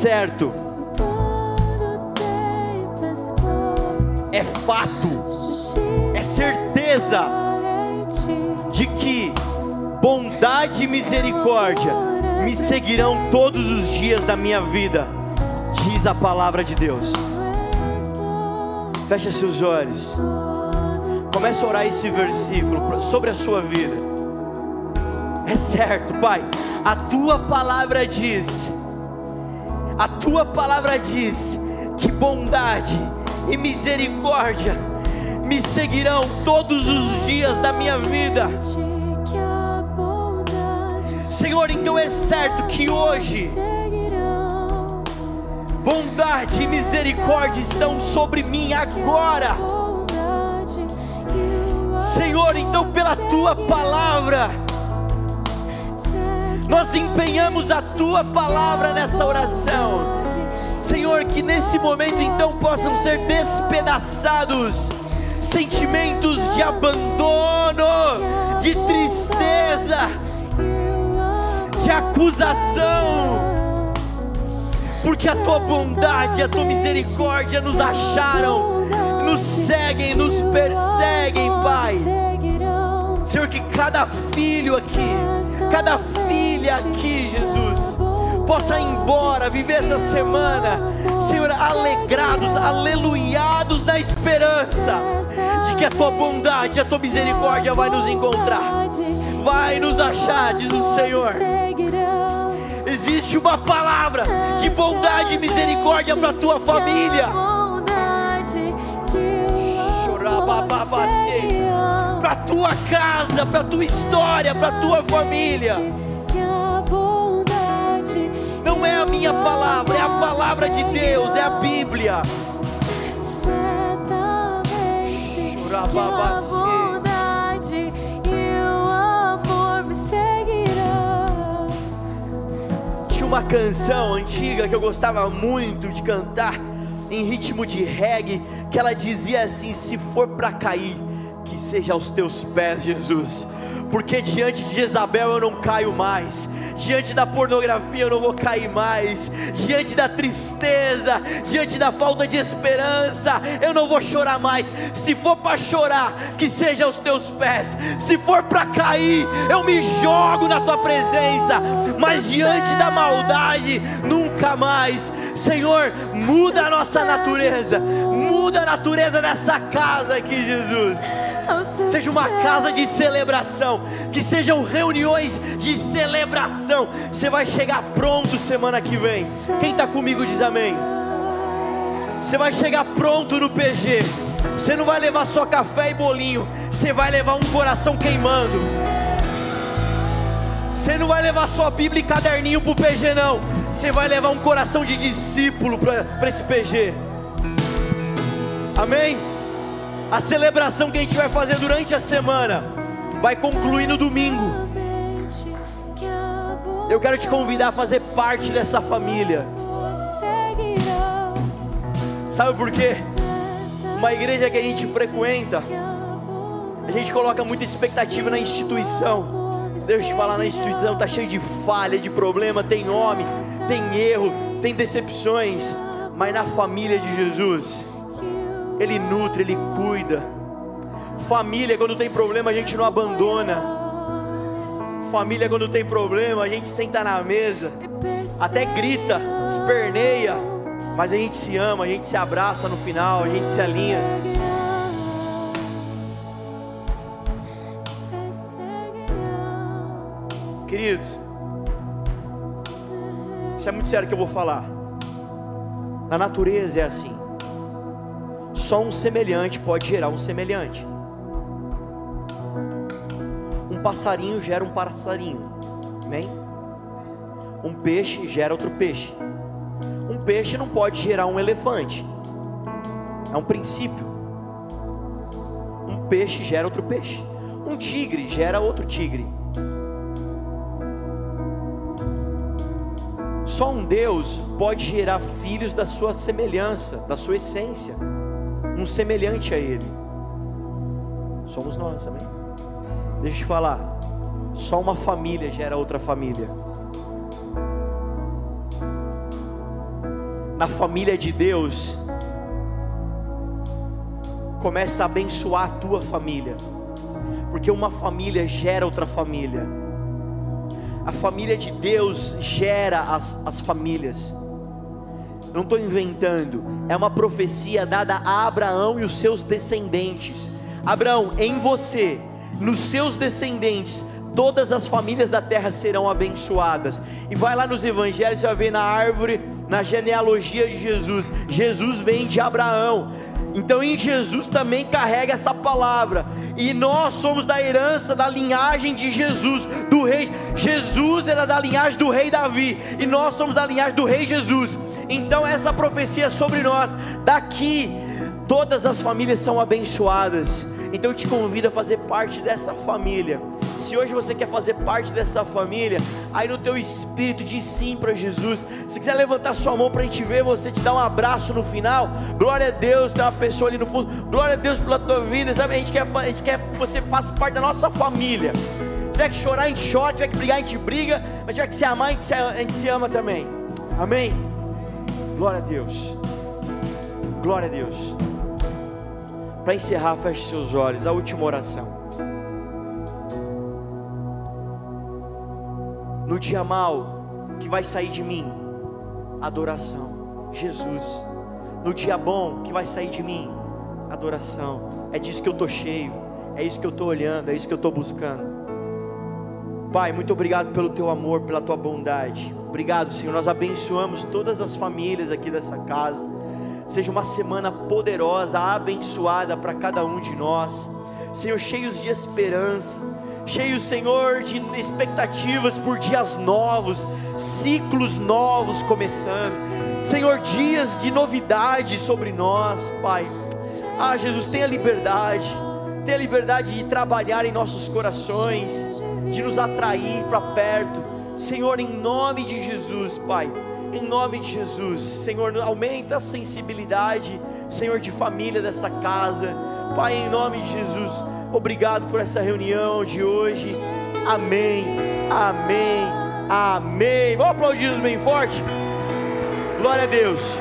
Certo, é fato É certeza de que bondade e misericórdia me seguirão todos os dias da minha vida, diz a palavra de Deus. Feche seus olhos. Começa a orar esse versículo sobre a sua vida. É certo, Pai. A tua palavra diz. A tua palavra diz que bondade e misericórdia me seguirão todos os dias da minha vida. Senhor, então é certo que hoje bondade e misericórdia estão sobre mim agora. Senhor, então pela tua palavra, nós empenhamos a tua palavra nessa oração. Senhor, que nesse momento então possam ser despedaçados sentimentos de abandono, de tristeza, de acusação, porque a tua bondade a tua misericórdia nos acharam, nos seguem, nos perseguem, Pai. Senhor, que cada filho aqui, cada filha aqui, Jesus, possa ir embora, viver essa semana, Senhor, alegrados, aleluiados na esperança de que a tua bondade, a tua misericórdia vai nos encontrar, vai nos achar, diz o Senhor. Existe uma palavra de bondade e misericórdia para a tua família, para a tua casa, para a tua história, para a tua família. Minha palavra, é a palavra de Deus, é a Bíblia. Tinha uma canção antiga que eu gostava muito de cantar em ritmo de reggae que ela dizia assim: se for para cair, que seja aos teus pés, Jesus porque diante de Jezabel eu não caio mais, diante da pornografia eu não vou cair mais, diante da tristeza, diante da falta de esperança, eu não vou chorar mais. Se for para chorar, que seja aos teus pés, se for para cair, eu me jogo na tua presença, mas diante da maldade, nunca mais. Senhor, muda a nossa natureza, muda a natureza dessa casa aqui, Jesus seja uma casa de celebração, que sejam reuniões de celebração. Você vai chegar pronto semana que vem. Quem está comigo diz amém. Você vai chegar pronto no PG. Você não vai levar só café e bolinho, você vai levar um coração queimando. Você não vai levar só Bíblia e caderninho para o PG, não. Você vai levar um coração de discípulo para esse PG. Amém? A celebração que a gente vai fazer durante a semana vai concluir no domingo. Eu quero te convidar a fazer parte dessa família. Sabe por quê? Uma igreja que a gente frequenta, a gente coloca muita expectativa na instituição. Deixa eu te falar, na instituição está cheio de falha, de problema, tem homem, tem erro, tem decepções. Mas na família de Jesus, ele nutre, Ele cuida. Família, quando tem problema, a gente não abandona. Família, quando tem problema, a gente senta na mesa, até grita, esperneia, mas a gente se ama, a gente se abraça no final, a gente se alinha. Queridos, isso é muito sério que eu vou falar. Na natureza é assim. Só um semelhante pode gerar um semelhante. Um passarinho gera um passarinho. Amém? Um peixe gera outro peixe. Um peixe não pode gerar um elefante. É um princípio. Um peixe gera outro peixe. Um tigre gera outro tigre. Só um Deus pode gerar filhos da sua semelhança, da sua essência um semelhante a Ele. Somos nós, amém? Deixa eu te falar, só uma família gera outra família. Na família de Deus, começa a abençoar a tua família, porque uma família gera outra família. A família de Deus gera as, as famílias não estou inventando, é uma profecia dada a Abraão e os seus descendentes. Abraão, em você, nos seus descendentes, todas as famílias da terra serão abençoadas. E vai lá nos evangelhos, você vai ver na árvore, na genealogia de Jesus. Jesus vem de Abraão. Então em Jesus também carrega essa palavra. E nós somos da herança da linhagem de Jesus, do rei. Jesus era da linhagem do rei Davi, e nós somos da linhagem do rei Jesus. Então essa profecia é sobre nós. Daqui todas as famílias são abençoadas. Então eu te convido a fazer parte dessa família. Se hoje você quer fazer parte dessa família, aí no teu espírito diz sim para Jesus. Se quiser levantar sua mão para a gente ver você, te dar um abraço no final. Glória a Deus, tem uma pessoa ali no fundo. Glória a Deus pela tua vida, sabe? A gente quer, a gente quer que você faça parte da nossa família. Se tiver que chorar, a gente chora, se tiver que brigar, a gente briga, mas tiver que se amar, a gente se, a gente se ama também. Amém? Glória a Deus. Glória a Deus. Para encerrar, feche seus olhos. A última oração. No dia mal que vai sair de mim, adoração. Jesus. No dia bom que vai sair de mim, adoração. É disso que eu estou cheio. É isso que eu estou olhando. É isso que eu estou buscando. Pai, muito obrigado pelo teu amor, pela tua bondade. Obrigado, Senhor. Nós abençoamos todas as famílias aqui dessa casa. Seja uma semana poderosa, abençoada para cada um de nós. Senhor, cheios de esperança, cheios, Senhor, de expectativas por dias novos, ciclos novos começando. Senhor, dias de novidade sobre nós, Pai. Ah, Jesus, tenha liberdade, tenha liberdade de trabalhar em nossos corações, de nos atrair para perto Senhor, em nome de Jesus, Pai, em nome de Jesus, Senhor, aumenta a sensibilidade, Senhor, de família dessa casa. Pai, em nome de Jesus, obrigado por essa reunião de hoje. Amém, amém, amém. Vamos aplaudir bem forte? Glória a Deus.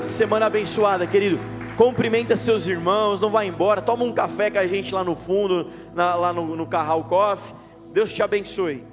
Semana abençoada, querido. Cumprimenta seus irmãos, não vai embora. Toma um café com a gente lá no fundo, na- lá no, no Carral Coffee. Deus te abençoe.